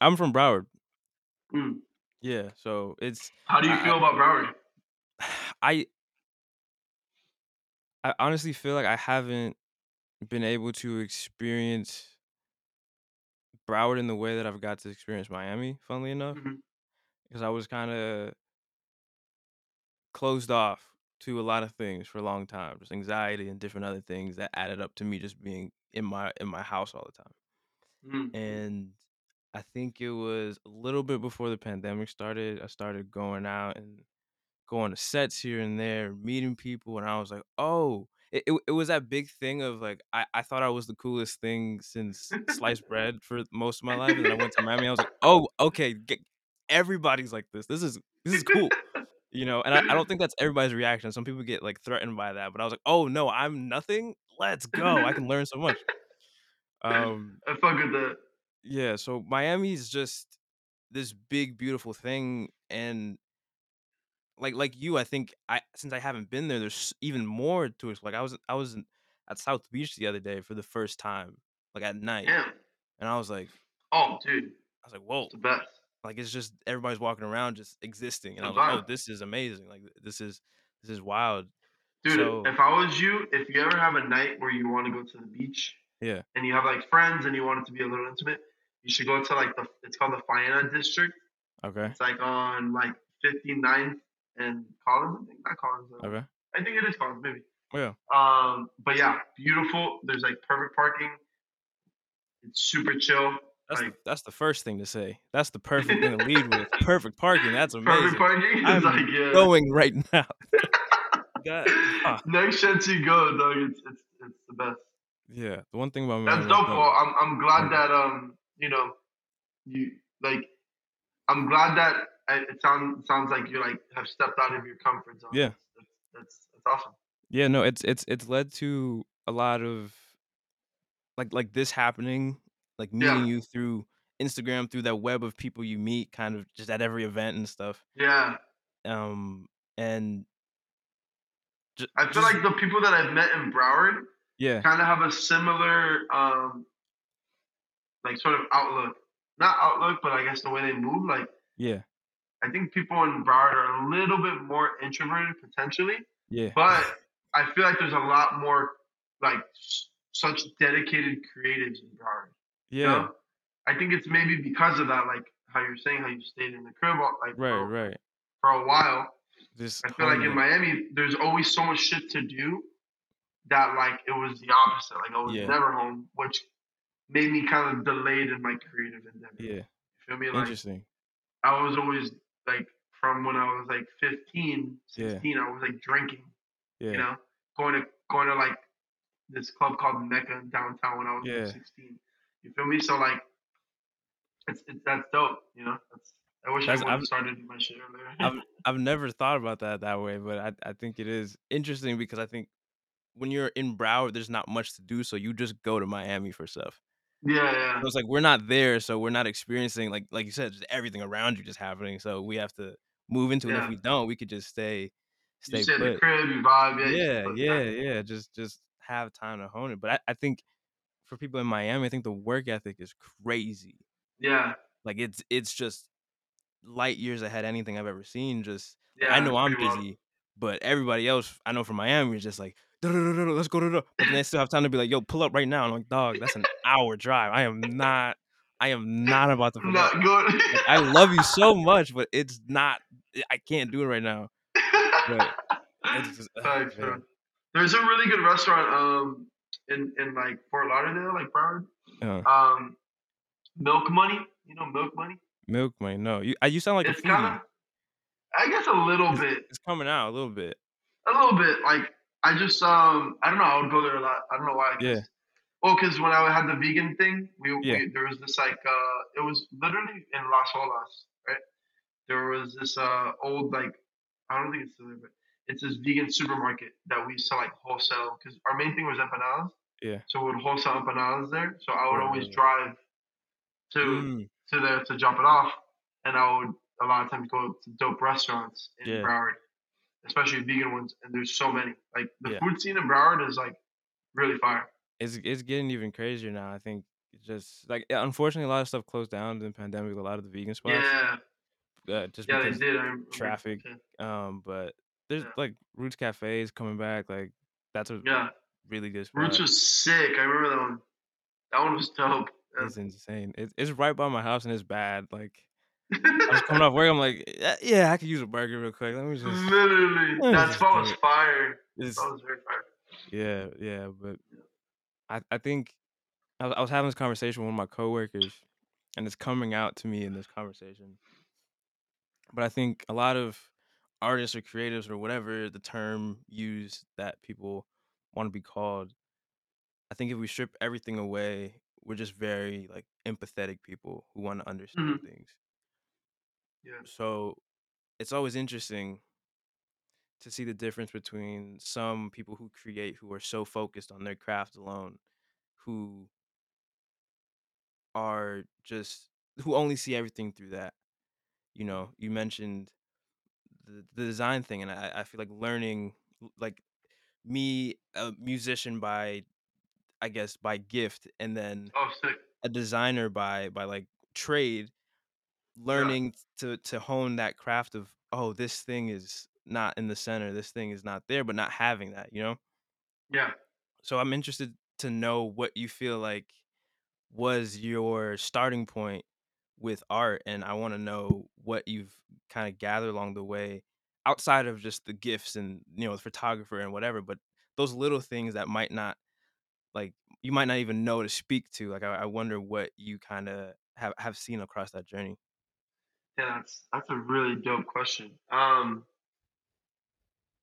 Speaker 1: I'm from Broward.
Speaker 2: Mm.
Speaker 1: Yeah. So it's
Speaker 2: How do you
Speaker 1: I-
Speaker 2: feel about Broward? (sighs)
Speaker 1: I I honestly feel like I haven't been able to experience Broward in the way that I've got to experience Miami, funnily enough, because I was kind of closed off to a lot of things for a long time, just anxiety and different other things that added up to me just being in my in my house all the time.
Speaker 2: Mm.
Speaker 1: And I think it was a little bit before the pandemic started. I started going out and going to sets here and there, meeting people, and I was like, oh, it, it, it was that big thing of like I, I thought I was the coolest thing since sliced bread for most of my life, and then I went to (laughs) Miami. I was like, oh, okay, get, everybody's like this. This is this is cool, you know. And I, I don't think that's everybody's reaction. Some people get like threatened by that, but I was like, oh no, I'm nothing. Let's go. I can learn so much. (laughs) Um,
Speaker 2: I fuck with that.
Speaker 1: Yeah. So Miami is just this big, beautiful thing, and like like you, I think I since I haven't been there, there's even more to it. Like I was I was at South Beach the other day for the first time, like at night,
Speaker 2: Damn.
Speaker 1: and I was like,
Speaker 2: Oh, dude,
Speaker 1: I was like, whoa,
Speaker 2: it's the best.
Speaker 1: like it's just everybody's walking around just existing, and I was like, oh, this is amazing. Like this is this is wild.
Speaker 2: Dude,
Speaker 1: So
Speaker 2: if I was you, if you ever have a night where you want to go to the beach
Speaker 1: yeah,
Speaker 2: and you have like friends and you want it to be a little intimate, you should go to like the it's called the Faena district.
Speaker 1: okay,
Speaker 2: It's like on like 59th and Collins, I think not Collins. uh,
Speaker 1: okay,
Speaker 2: I think it is Collins, maybe.
Speaker 1: yeah,
Speaker 2: Um, but yeah, beautiful. There's like perfect parking. It's super chill.
Speaker 1: that's
Speaker 2: Like-
Speaker 1: the, that's the first thing to say. That's the perfect thing to lead with. (laughs) Perfect parking. That's amazing.
Speaker 2: Perfect parking. It's
Speaker 1: I'm
Speaker 2: like yeah.
Speaker 1: Going right now. (laughs) That- (laughs) ah.
Speaker 2: Next chance you go, dog. It's it's it's the best.
Speaker 1: Yeah, the one thing about
Speaker 2: That's dope. Well, I'm I'm glad that um you know you like I'm glad that it sounds sounds like you like have stepped out of your comfort zone.
Speaker 1: Yeah.
Speaker 2: that's that's, that's awesome.
Speaker 1: Yeah, no, it's it's it's led to a lot of like like this happening, like
Speaker 2: Yeah.
Speaker 1: meeting you through Instagram, through that web of people you meet, kind of just at every event and stuff.
Speaker 2: Yeah,
Speaker 1: Um, and ju-
Speaker 2: I feel
Speaker 1: just-
Speaker 2: like the people that I've met in Broward
Speaker 1: yeah,
Speaker 2: kind of have a similar um like sort of outlook, not outlook, but I guess the way they move. Like
Speaker 1: yeah,
Speaker 2: I think people in Broward are a little bit more introverted potentially.
Speaker 1: yeah,
Speaker 2: but I feel like there's a lot more like such dedicated creatives in Broward. you
Speaker 1: yeah,
Speaker 2: know? I think it's maybe because of that, like how you're saying how you stayed in the crib all- like
Speaker 1: right,
Speaker 2: for,
Speaker 1: right.
Speaker 2: for a while.
Speaker 1: Just
Speaker 2: I feel like in Miami, there's always so much shit to do that like it was the opposite. Like I was
Speaker 1: Yeah.
Speaker 2: never home, which made me kind of delayed in my creative endeavor.
Speaker 1: yeah,
Speaker 2: You feel me? Like
Speaker 1: interesting.
Speaker 2: I was always like from when I was like 15,
Speaker 1: Yeah.
Speaker 2: 16, I was like drinking.
Speaker 1: Yeah,
Speaker 2: you know, going to going to like this club called Mecca in downtown when I was like,
Speaker 1: Yeah.
Speaker 2: 16. You feel me? So like, it's, it's that's dope. You know, that's I wish
Speaker 1: That's-
Speaker 2: I would have started my shit earlier.
Speaker 1: I've (laughs) I've never thought about that that way, but I I think it is interesting because I think when you're in Broward, there's not much to do, so you just go to Miami for stuff.
Speaker 2: Yeah, yeah,
Speaker 1: So it's like we're not there, so we're not experiencing like like you said, just everything around you just happening. So we have to move into it. If we don't, we could just stay stay
Speaker 2: you the crib, you vibe, yeah,
Speaker 1: Yeah, yeah, yeah. Just just have time to hone it. But I, I think for people in Miami, I think the work ethic is crazy.
Speaker 2: yeah,
Speaker 1: Like it's it's just light years ahead anything I've ever seen. Just
Speaker 2: yeah.
Speaker 1: I know I'm
Speaker 2: pretty well.
Speaker 1: busy, but everybody else I know from Miami is just like, "Da-da-da-da-da, let's go to. But then they still have time to be like, yo, pull up right now. I'm like, dog, that's an hour drive. I am not, I am not about to. Pull up.
Speaker 2: not good. (laughs)
Speaker 1: Like, I love you so much, but it's not. I can't do it right now. but It's just, (laughs)
Speaker 2: There's a really good restaurant um in in like Fort Lauderdale, like Broward.
Speaker 1: Uh,
Speaker 2: Um, Milk Money. You know Milk Money.
Speaker 1: milk money. No, you. You sound like
Speaker 2: it's
Speaker 1: a foodie.
Speaker 2: kind of, I guess, a little
Speaker 1: It's,
Speaker 2: bit.
Speaker 1: it's coming out a little bit.
Speaker 2: A little bit. Like I just um I don't know. I would go there a lot. I don't know why.
Speaker 1: Yeah.
Speaker 2: Oh, because when I had the vegan thing, we,
Speaker 1: Yeah.
Speaker 2: we there was this like uh it was literally in Las Olas, right? There was this uh old like I don't think it's still there, but it's this vegan supermarket that we used to like wholesale because our main thing was empanadas.
Speaker 1: Yeah.
Speaker 2: So we would wholesale empanadas there. So I would
Speaker 1: Right,
Speaker 2: always
Speaker 1: right.
Speaker 2: drive to
Speaker 1: Mm,
Speaker 2: to there to drop it off, and I would a lot of times go to dope restaurants in
Speaker 1: Yeah.
Speaker 2: Broward, especially vegan ones. And there's so many. Like the
Speaker 1: Yeah.
Speaker 2: food scene in Broward is like really fire.
Speaker 1: it's it's getting even crazier now. I think just like unfortunately a lot of stuff closed down in the pandemic. A lot of the vegan spots,
Speaker 2: Yeah,
Speaker 1: uh, just
Speaker 2: yeah, they did.
Speaker 1: Traffic.
Speaker 2: Yeah.
Speaker 1: Um, but there's
Speaker 2: Yeah.
Speaker 1: like Roots Cafes coming back. Like that's a
Speaker 2: Yeah.
Speaker 1: really good spot.
Speaker 2: Roots was sick. I remember that one. That one was dope.
Speaker 1: It's insane. It's it's right by my house and it's bad. Like I was coming (laughs) off work, I'm like, "Yeah, I could use a burger real quick. Let me just
Speaker 2: Literally,
Speaker 1: me
Speaker 2: that spot was
Speaker 1: it."
Speaker 2: fire. That was very fire.
Speaker 1: yeah, yeah, but I I think I was I was having this conversation with one of my coworkers, and it's coming out to me in this conversation. But I think a lot of artists or creatives or whatever the term used that people wanna be called, I think if we strip everything away, we're just very, like, empathetic people who wanna understand
Speaker 2: Mhm.
Speaker 1: things.
Speaker 2: Yeah.
Speaker 1: So, it's always interesting to see the difference between some people who create who are so focused on their craft alone, who are just (laughs) who only see everything through that. You know, you mentioned the, the design thing, and I, I feel like learning, like me, a musician by, I guess, by gift, and then
Speaker 2: Oh,
Speaker 1: a designer by by like trade,
Speaker 2: Yeah.
Speaker 1: learning to to hone that craft of oh, this thing is not in the center, this thing is not there, but not having that, you know.
Speaker 2: Yeah.
Speaker 1: So I'm interested to know what you feel like was your starting point with art, and I wanna know what you've kinda gathered along the way outside of just the gifts and, you know, the photographer and whatever, but those little things that might not like, you might not even know to speak to, like, I I wonder what you kinda have have seen across that journey.
Speaker 2: Yeah, that's that's a really dope question. Um,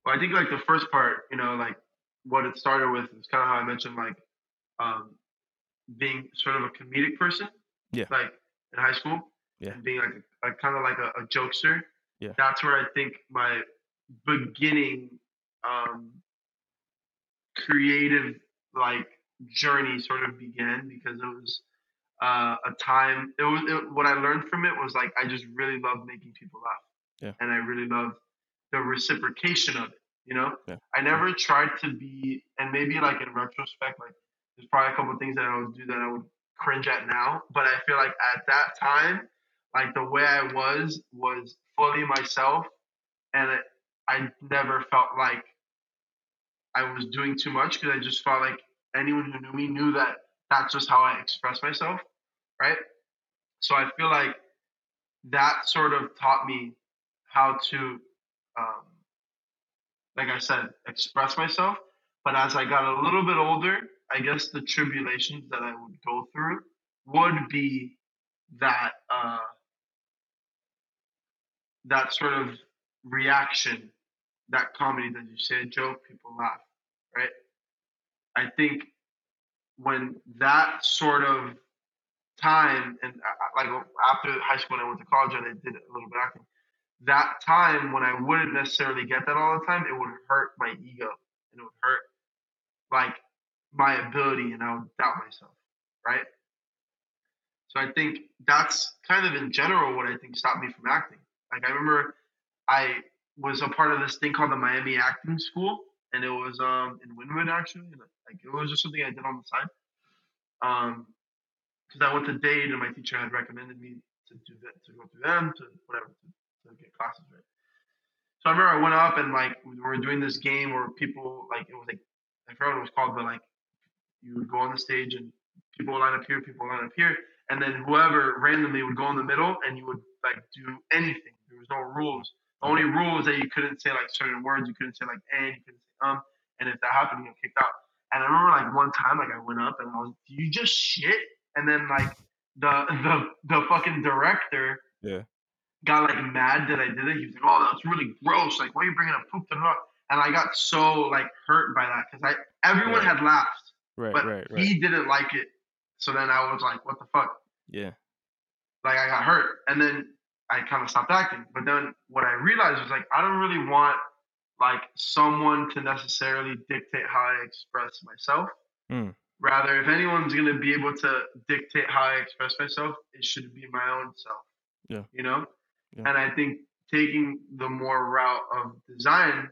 Speaker 2: well, I think like the first part, you know, like what it started with is kind of how I mentioned, like um, being sort of a comedic person,
Speaker 1: Yeah,
Speaker 2: like in high school,
Speaker 1: yeah,
Speaker 2: being like a, a kind of like a, a jokester.
Speaker 1: yeah,
Speaker 2: That's where I think my beginning um, creative like journey sort of began because it was uh, a time. It was it, what I learned from it was like I just really love making people laugh,
Speaker 1: yeah,
Speaker 2: and I really loved the reciprocation of it. You know,
Speaker 1: yeah,
Speaker 2: I
Speaker 1: yeah,
Speaker 2: never tried to be, and maybe like in retrospect, like there's probably a couple of things that I would do that I would cringe at now, but I feel like at that time, like the way I was was fully myself, and it, I never felt like I was doing too much because I just felt like anyone who knew me knew that that's just how I express myself, right? So I feel like that sort of taught me how to, um, like I said, express myself. But as I got a little bit older, I guess the tribulations that I would go through would be that uh, that sort of reaction, that comedy that you say a joke, people laugh, right? I think when that sort of time and uh, like after high school and I went to college and I did a little bit of acting, that time when I wouldn't necessarily get that all the time, it would hurt my ego and it would hurt like my ability and I would doubt myself, right? So I think that's kind of in general what I think stopped me from acting. Like I remember I was a part of this thing called the Miami Acting School, and it was um in Wynwood actually. And like it was just something I did on the side. Um, because I went to Dade and my teacher had recommended me to do that to go through them to whatever to, to get classes right. So I remember I went up and like we were doing this game where people like it was like I forgot what it was called, but like you would go on the stage and people would line up here, people would line up here, and then whoever randomly would go in the middle and you would like do anything. There was no rules. The only rule is that you couldn't say like certain words, you couldn't say like and, you couldn't say um, and if that happened, you got kicked out. And I remember like one time like I went up and I was, do you just shit? And then like the the the fucking director
Speaker 1: yeah,
Speaker 2: got like mad that I did it. He was like, "Oh, that's really gross. Like, why are you bringing up poop?" And I got so like hurt by that because I everyone
Speaker 1: right,
Speaker 2: had laughed,
Speaker 1: right,
Speaker 2: but
Speaker 1: right, right,
Speaker 2: he didn't like it. So then I was like, "What the fuck?"
Speaker 1: yeah,
Speaker 2: Like I got hurt, and then I kind of stopped acting. But then what I realized was like, I don't really want like someone to necessarily dictate how I express myself.
Speaker 1: mm,
Speaker 2: Rather, if anyone's gonna be able to dictate how I express myself, it should be my own self.
Speaker 1: yeah,
Speaker 2: You know.
Speaker 1: yeah,
Speaker 2: And I think taking the more route of design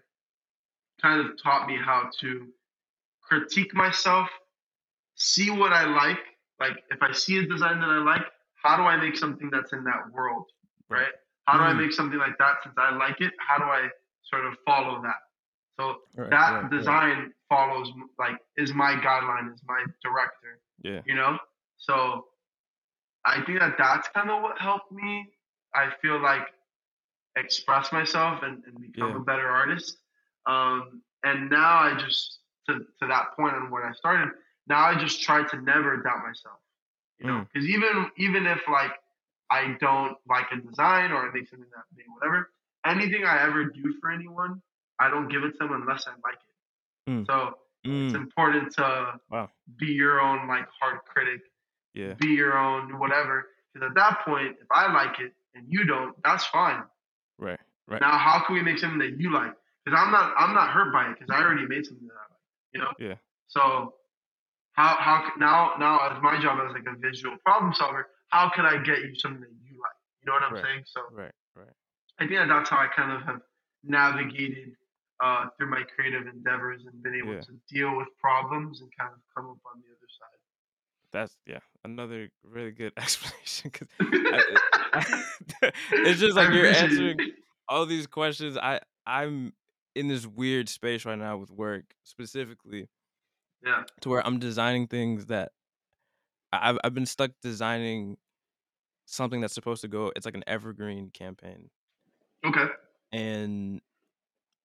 Speaker 2: kind of taught me how to critique myself, see what I like. Like if I see a design that I like, how do I make something that's in that world,
Speaker 1: right?
Speaker 2: How do I
Speaker 1: mm,
Speaker 2: make something like that since I like it? How do I sort of follow that? So
Speaker 1: right,
Speaker 2: that
Speaker 1: right, right,
Speaker 2: design follows like is my guideline, is my director,
Speaker 1: yeah,
Speaker 2: you know? So I think that that's kind of what helped me I feel like express myself and, and become
Speaker 1: Yeah.
Speaker 2: a better artist. Um, and now I just to to that point on when I started. Now I just try to never doubt myself. You know,
Speaker 1: Mm.
Speaker 2: because even even if like I don't like a design or I make something that big, whatever, anything I ever do for anyone, I don't give it to them unless I like it.
Speaker 1: Mm.
Speaker 2: So it's
Speaker 1: Mm.
Speaker 2: important to
Speaker 1: Wow.
Speaker 2: be your own like hard critic,
Speaker 1: Yeah.
Speaker 2: be your own whatever. Because at that point, if I like it and you don't, that's fine.
Speaker 1: Right. Right.
Speaker 2: Now, how can we make something that you like? Because I'm not, I'm not hurt by it because I already made something that I like. You know.
Speaker 1: Yeah.
Speaker 2: So, how how now now as my job as like a visual problem solver, how can I get you something that you like? You know what I'm
Speaker 1: Right.
Speaker 2: saying? So
Speaker 1: Right. Right.
Speaker 2: I think that that's how I kind of have navigated uh, through my creative endeavors and been able
Speaker 1: Yeah.
Speaker 2: to deal with problems and kind of come up on the other side.
Speaker 1: That's yeah. Another really good (laughs) explanation because (laughs) (laughs) it's just
Speaker 2: I
Speaker 1: like you're answering
Speaker 2: it.
Speaker 1: all these questions. I I'm in this weird space right now with work specifically
Speaker 2: Yeah.
Speaker 1: to where I'm designing things that I've I've been stuck designing something that's supposed to go. It's like an evergreen campaign,
Speaker 2: Okay.
Speaker 1: and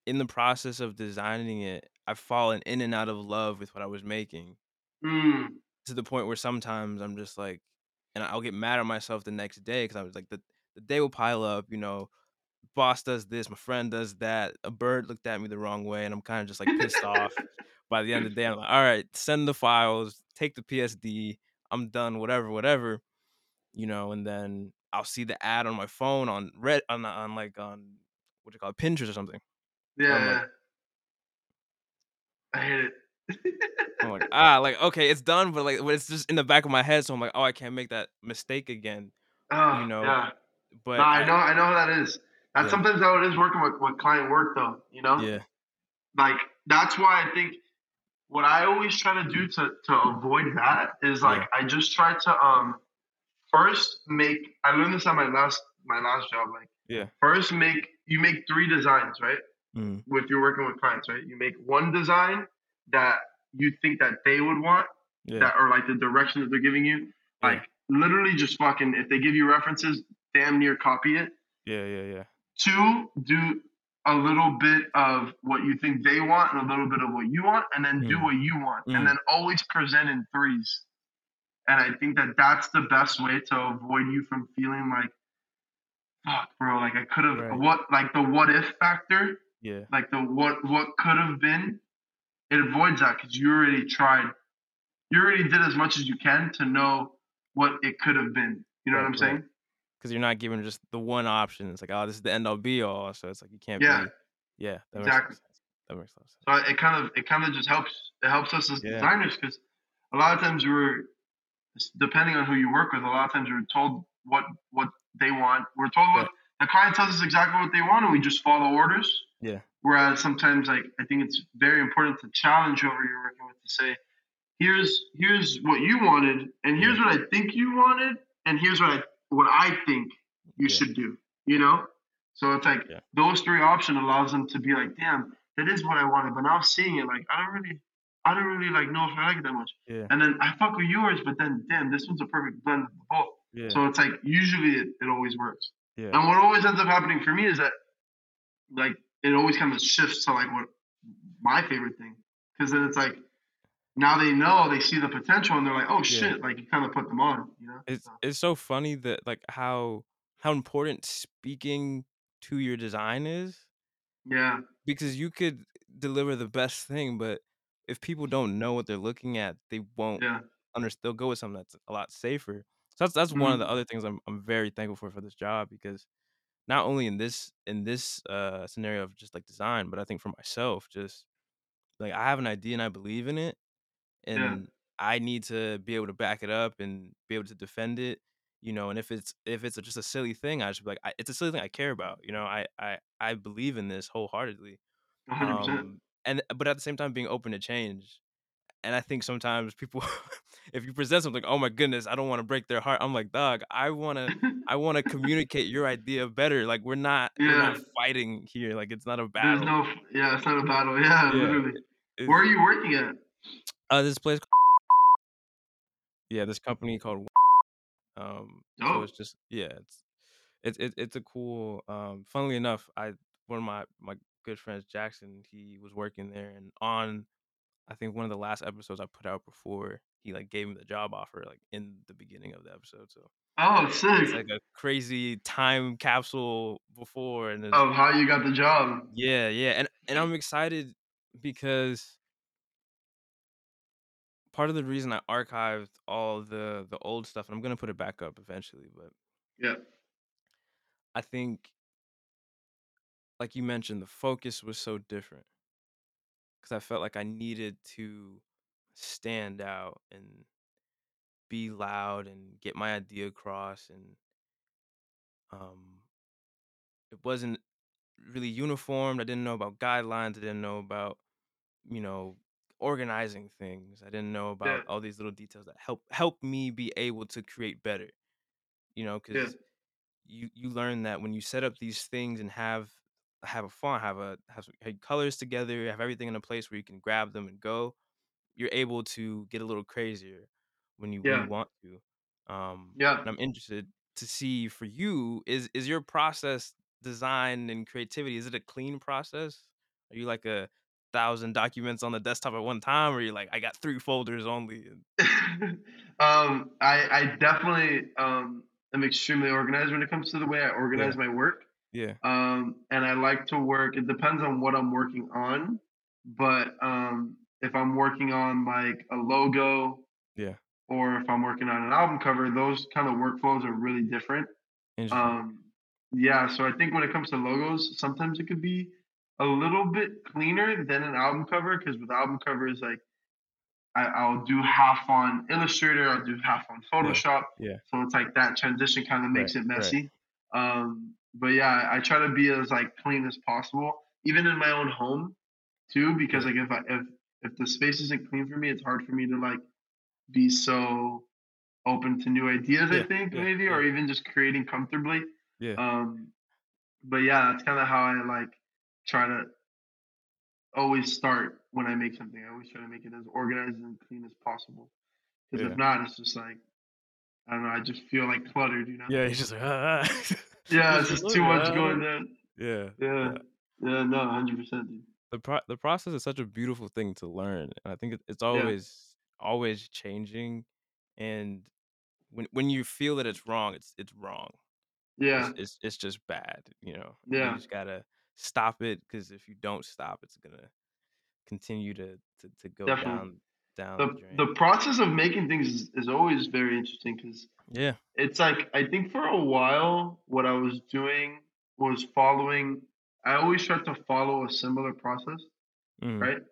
Speaker 1: in the process of designing it, I've fallen in and out of love with what I was making
Speaker 2: Mm.
Speaker 1: to the point where sometimes I'm just like, and I'll get mad at myself the next day because I was like, the the day will pile up. You know, boss does this, my friend does that, a bird looked at me the wrong way, and I'm kind of just like pissed off. By the end of the day, I'm like, all right, send the files, take the PSD, I'm done, whatever, whatever, you know, and then I'll see the ad on my phone on red on on like on what do you call it, Pinterest or something.
Speaker 2: Yeah.
Speaker 1: Like-
Speaker 2: I hate it.
Speaker 1: I'm like, (laughs) ah, like okay, it's done, but like, but it's just in the back of my head, so I'm like, oh, I can't make that mistake again.
Speaker 2: oh,
Speaker 1: you know,
Speaker 2: Yeah.
Speaker 1: But
Speaker 2: no, I know. I know how that is. That's
Speaker 1: Yeah.
Speaker 2: sometimes how it is working with, with client work, though. You know.
Speaker 1: yeah,
Speaker 2: like that's why I think what I always try to do to to avoid that is like
Speaker 1: Yeah.
Speaker 2: I just try to um first make I learned this at my last my last job like
Speaker 1: Yeah.
Speaker 2: first make you make three designs right
Speaker 1: mm,
Speaker 2: if you're working with clients right you make one design that you think that they would want
Speaker 1: yeah,
Speaker 2: that or like the direction that they're giving you
Speaker 1: Yeah.
Speaker 2: like literally just fucking if they give you references damn near copy it
Speaker 1: yeah, yeah, yeah,
Speaker 2: Two, do a little bit of what you think they want and a little bit of what you want, and then do
Speaker 1: Mm.
Speaker 2: what you want,
Speaker 1: Mm.
Speaker 2: and then always present in threes. And I think that that's the best way to avoid you from feeling like, fuck, bro, like I could have
Speaker 1: Right.
Speaker 2: what, like the what if factor,
Speaker 1: yeah,
Speaker 2: like the what what could have been. It avoids that because you already tried, you already did as much as you can to know what it could have been. You know what I'm
Speaker 1: right.
Speaker 2: saying?
Speaker 1: because you're not given just the one option. It's like, oh, this is the end all be all. So it's like you can't
Speaker 2: Yeah.
Speaker 1: be. Yeah, that makes
Speaker 2: Exactly.
Speaker 1: That makes a lot of sense.
Speaker 2: So it kind of it kind of just helps it helps us as
Speaker 1: Yeah.
Speaker 2: designers because a lot of times we're depending on who you work with, a lot of times we're told what what they want. We're told what
Speaker 1: Right.
Speaker 2: The client tells us exactly what they want, and we just follow orders.
Speaker 1: Yeah.
Speaker 2: Whereas sometimes, like I think it's very important to challenge whoever you're working with to say, here's here's what you wanted, and here's what I think you wanted, and here's what I what I think you
Speaker 1: Yeah.
Speaker 2: should do. You know. So it's like
Speaker 1: Yeah.
Speaker 2: those three option allows them to be like, damn, that is what I wanted. But now seeing it, like I don't really, I don't really like know if I like it that much.
Speaker 1: Yeah,
Speaker 2: And then I fuck with yours, but then damn, this one's a perfect blend of both.
Speaker 1: yeah,
Speaker 2: So it's like usually it, it always works.
Speaker 1: Yeah,
Speaker 2: And what always ends up happening for me is that like it always kind of shifts to like what my favorite thing. Because then it's like now they know they see the potential and they're like, oh shit, like you kind of put them on, you know?
Speaker 1: It's
Speaker 2: So,
Speaker 1: it's so funny that like how how important speaking to your design is
Speaker 2: yeah,
Speaker 1: because you could deliver the best thing, but if people don't know what they're looking at, they won't
Speaker 2: yeah,
Speaker 1: understand. They'll go with something that's a lot safer. So that's that's one of the
Speaker 2: Mhm.
Speaker 1: other things I'm I'm very thankful for for this job because not only in this in this uh scenario of just like design, but I think for myself, just like I have an idea and I believe in it,
Speaker 2: yeah,
Speaker 1: and I need to be able to back it up and be able to defend it. You know, and if it's if it's just a silly thing, I should be like, I, it's a silly thing I care about. You know, I I I believe in this wholeheartedly.
Speaker 2: 100%.
Speaker 1: Um, and but at the same time, being open to change. And I think sometimes people, (laughs) if you present something, oh my goodness, I don't want to break their heart. I'm like, dog, I want to (laughs) I want to communicate your idea better. Like we're not we're not
Speaker 2: Yeah.
Speaker 1: fighting here. Like it's not a battle.
Speaker 2: There's no, yeah, it's not a battle. Yeah,
Speaker 1: Yeah,
Speaker 2: literally.
Speaker 1: It's-
Speaker 2: Where are you working at?
Speaker 1: Uh, this place. (sniffs) Yeah, this company called. (sniffs) Um, so it's just yeah, it's It's it's it's a cool, um funnily enough, I one of my my good friends, Jackson, he was working there, and on I think one of the last episodes I put out before he, like, gave me the job offer, like, in the beginning of the episode, so
Speaker 2: Oh,
Speaker 1: it's
Speaker 2: sick.
Speaker 1: like a crazy time capsule before and
Speaker 2: Of how you got the job.
Speaker 1: Yeah, yeah, and and I'm excited because part of the reason I archived all the the old stuff and I'm gonna put it back up eventually, but
Speaker 2: Yeah.
Speaker 1: I think like you mentioned, the focus was so different. 'Cause I felt like I needed to stand out and be loud and get my idea across and um it wasn't really uniformed. I didn't know about guidelines. I didn't know about, you know, organizing things. I didn't know
Speaker 2: Yeah.
Speaker 1: about all these little details that help help me be able to create better. You know,
Speaker 2: Yeah.
Speaker 1: 'cause you you learn that when you set up these things and have have a font, have a have some have colors together, have everything in a place where you can grab them and go, you're able to get a little crazier when you when you want to. Um,
Speaker 2: Yeah.
Speaker 1: and I'm interested to see for you, is is your process design and creativity, is it a clean process? Are you like a 1,000 documents on the desktop at one time, or you're like, "I got 3 folders only," (laughs)
Speaker 2: Um, I I definitely, um, am extremely organized when it comes to the way I
Speaker 1: Yeah.
Speaker 2: organize my work.
Speaker 1: Yeah.
Speaker 2: Um, and I like to work it depends on what I'm working on, but, um, if I'm working on, like, a logo
Speaker 1: Yeah.
Speaker 2: or if I'm working on an album cover, those kind of workflows are really different. Um, yeah, so I think when it comes to logos, sometimes it could be a little bit cleaner than an album cover because with album covers, like, I I'll do half on Illustrator, I'll do half on Photoshop,
Speaker 1: Yeah.
Speaker 2: so it's like that transition kinda
Speaker 1: Right.
Speaker 2: makes it
Speaker 1: Right.
Speaker 2: messy. Um, but yeah, I try to be as, like, clean as possible, even in my own home too, because, like, if I if if the space isn't clean for me, it's hard for me to, like, be so open to new ideas, I think,
Speaker 1: Yeah.
Speaker 2: maybe,
Speaker 1: Yeah.
Speaker 2: or even just creating comfortably.
Speaker 1: Yeah.
Speaker 2: Um, but yeah, that's kinda how I, like, try to always start when I make something. I always try to make it as organized and clean as possible, 'cause if
Speaker 1: Yeah.
Speaker 2: not, it's just like I don't know, I just feel, like, cluttered, you know?
Speaker 1: Yeah, he's just like, "Ah, ah." (laughs)
Speaker 2: Yeah, it's
Speaker 1: just
Speaker 2: just too much
Speaker 1: "Ah,
Speaker 2: going
Speaker 1: don't"
Speaker 2: down.
Speaker 1: Yeah.
Speaker 2: Yeah.
Speaker 1: Yeah.
Speaker 2: Yeah, no, 100%, dude.
Speaker 1: The pro the process is such a beautiful thing to learn, and I think it it's
Speaker 2: Yeah.
Speaker 1: always always changing, and when when you feel that it's wrong, it's it's wrong.
Speaker 2: Yeah.
Speaker 1: it's it's just bad, you know?
Speaker 2: Yeah.
Speaker 1: You just gotta stop it because if you don't stop, it's gonna continue to to to go
Speaker 2: Definitely.
Speaker 1: down down the
Speaker 2: The the process of making things is is always very interesting because
Speaker 1: Yeah.
Speaker 2: it's like I think for a while, what I was doing was following I always tried to follow a similar process,
Speaker 1: Mhm.
Speaker 2: right?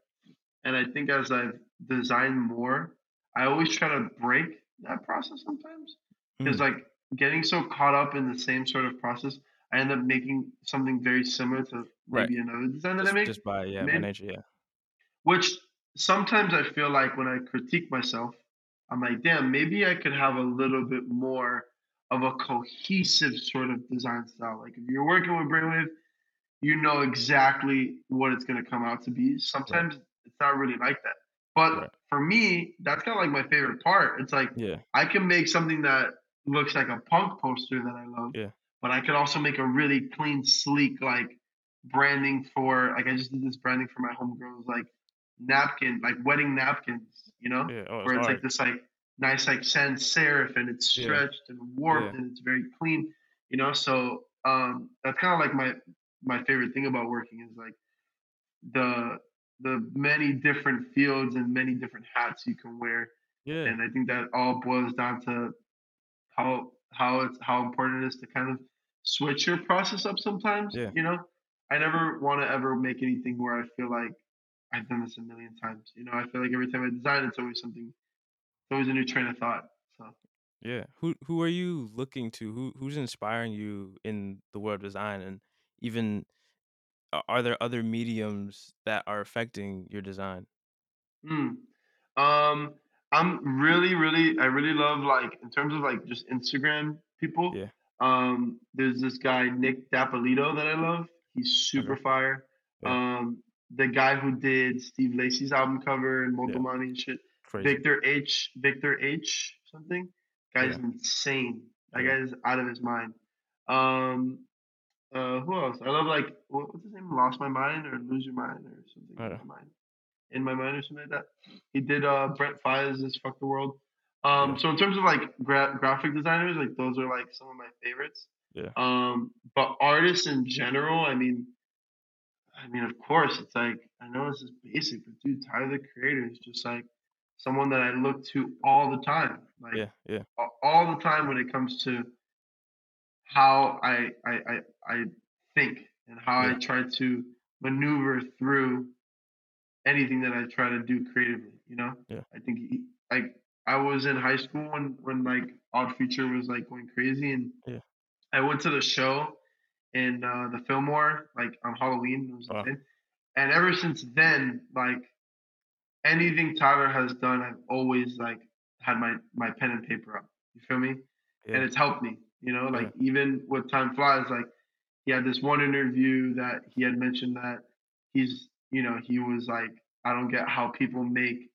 Speaker 2: And I think as I've designed more, I always try to break that process sometimes, 'cause,
Speaker 1: Mm.
Speaker 2: like, getting so caught up in the same sort of process, I end up making something very similar to
Speaker 1: Right.
Speaker 2: maybe another design that I
Speaker 1: Just
Speaker 2: make
Speaker 1: just by yeah, by
Speaker 2: made
Speaker 1: nature, yeah.
Speaker 2: which sometimes I feel like when I critique myself, I'm like, "Damn, maybe I could have a little bit more of a cohesive sort of design style." Like, if you're working with Brainwave, you know exactly what it's gonna come out to be.
Speaker 1: Right.
Speaker 2: Sometimes it's not really like that. But
Speaker 1: Right.
Speaker 2: for me, that's kinda like my favorite part. It's like
Speaker 1: Yeah.
Speaker 2: I can make something that looks like a punk poster that I love,
Speaker 1: Yeah.
Speaker 2: but I could also make a really clean, sleek, like, branding for like, I just did this branding for my homegirl's, like, napkin like, wedding napkins, you know?
Speaker 1: Yeah. Oh, it's
Speaker 2: Where it's like this, like, nice, like, sans serif, and it's
Speaker 1: Yeah.
Speaker 2: stretched and warped,
Speaker 1: Yeah.
Speaker 2: and it's very clean, you know? So, um, that's kinda like my my favorite thing about working is, like, the the many different fields and many different hats you can wear,
Speaker 1: Yeah.
Speaker 2: and I think that all boils down to how how it's how important it is to kind of switch your process up sometimes,
Speaker 1: Yeah.
Speaker 2: you know? I never wanna ever make anything where I feel like I've done this a million times, you know? I feel like every time I design, it's always something it's always a new train of thought, so
Speaker 1: Yeah. Who who are you looking to? Who who's inspiring you in the world of design? And even are there other mediums that are affecting your design?
Speaker 2: Mm. Um, I'm really, really I really love, like, in terms of, like, just Instagram people,
Speaker 1: Yeah.
Speaker 2: um, there's this guy, Nick Dapolito, that I love. He's super
Speaker 1: Okay.
Speaker 2: fire.
Speaker 1: Yeah.
Speaker 2: Um, the guy who did Steve Lacy's album cover and
Speaker 1: Yeah.
Speaker 2: Motomami and shit,
Speaker 1: Crazy.
Speaker 2: Victor H Victor H something, guy's
Speaker 1: Yeah.
Speaker 2: insane. That
Speaker 1: Yeah.
Speaker 2: guy is out of his mind. Um, uh, who else? I love like what, what's his name? Lost My Mind or Lose Your Mind or something in my mind. In my mind or something like that. He did uh Brent Faiyaz's Fuck the World. Um,
Speaker 1: Yeah.
Speaker 2: so in terms of like gra- graphic designers, like those are like some of my favorites.
Speaker 1: Yeah.
Speaker 2: Um, but artists in general, I mean, I mean, of course, it's like I know this is basic, but dude, Tyler the Creator is just like someone that I look to all the time, like
Speaker 1: Yeah, yeah,
Speaker 2: all the time when it comes to how I I I, I think and how I try to maneuver through anything that I try to do creatively. You know,
Speaker 1: Yeah.
Speaker 2: I think he, like I was in high school when when like Odd Future was like going crazy, and
Speaker 1: Yeah.
Speaker 2: I went to the show in uh, the Fillmore like on Halloween.
Speaker 1: Wow.
Speaker 2: And ever since then, like anything Tyler has done, I've always like had my my pen and paper up. You feel me?
Speaker 1: yeah,
Speaker 2: And it's helped me. You know, like even with time flies, like he had this one interview that he had mentioned that he's you know he was like I don't get how people make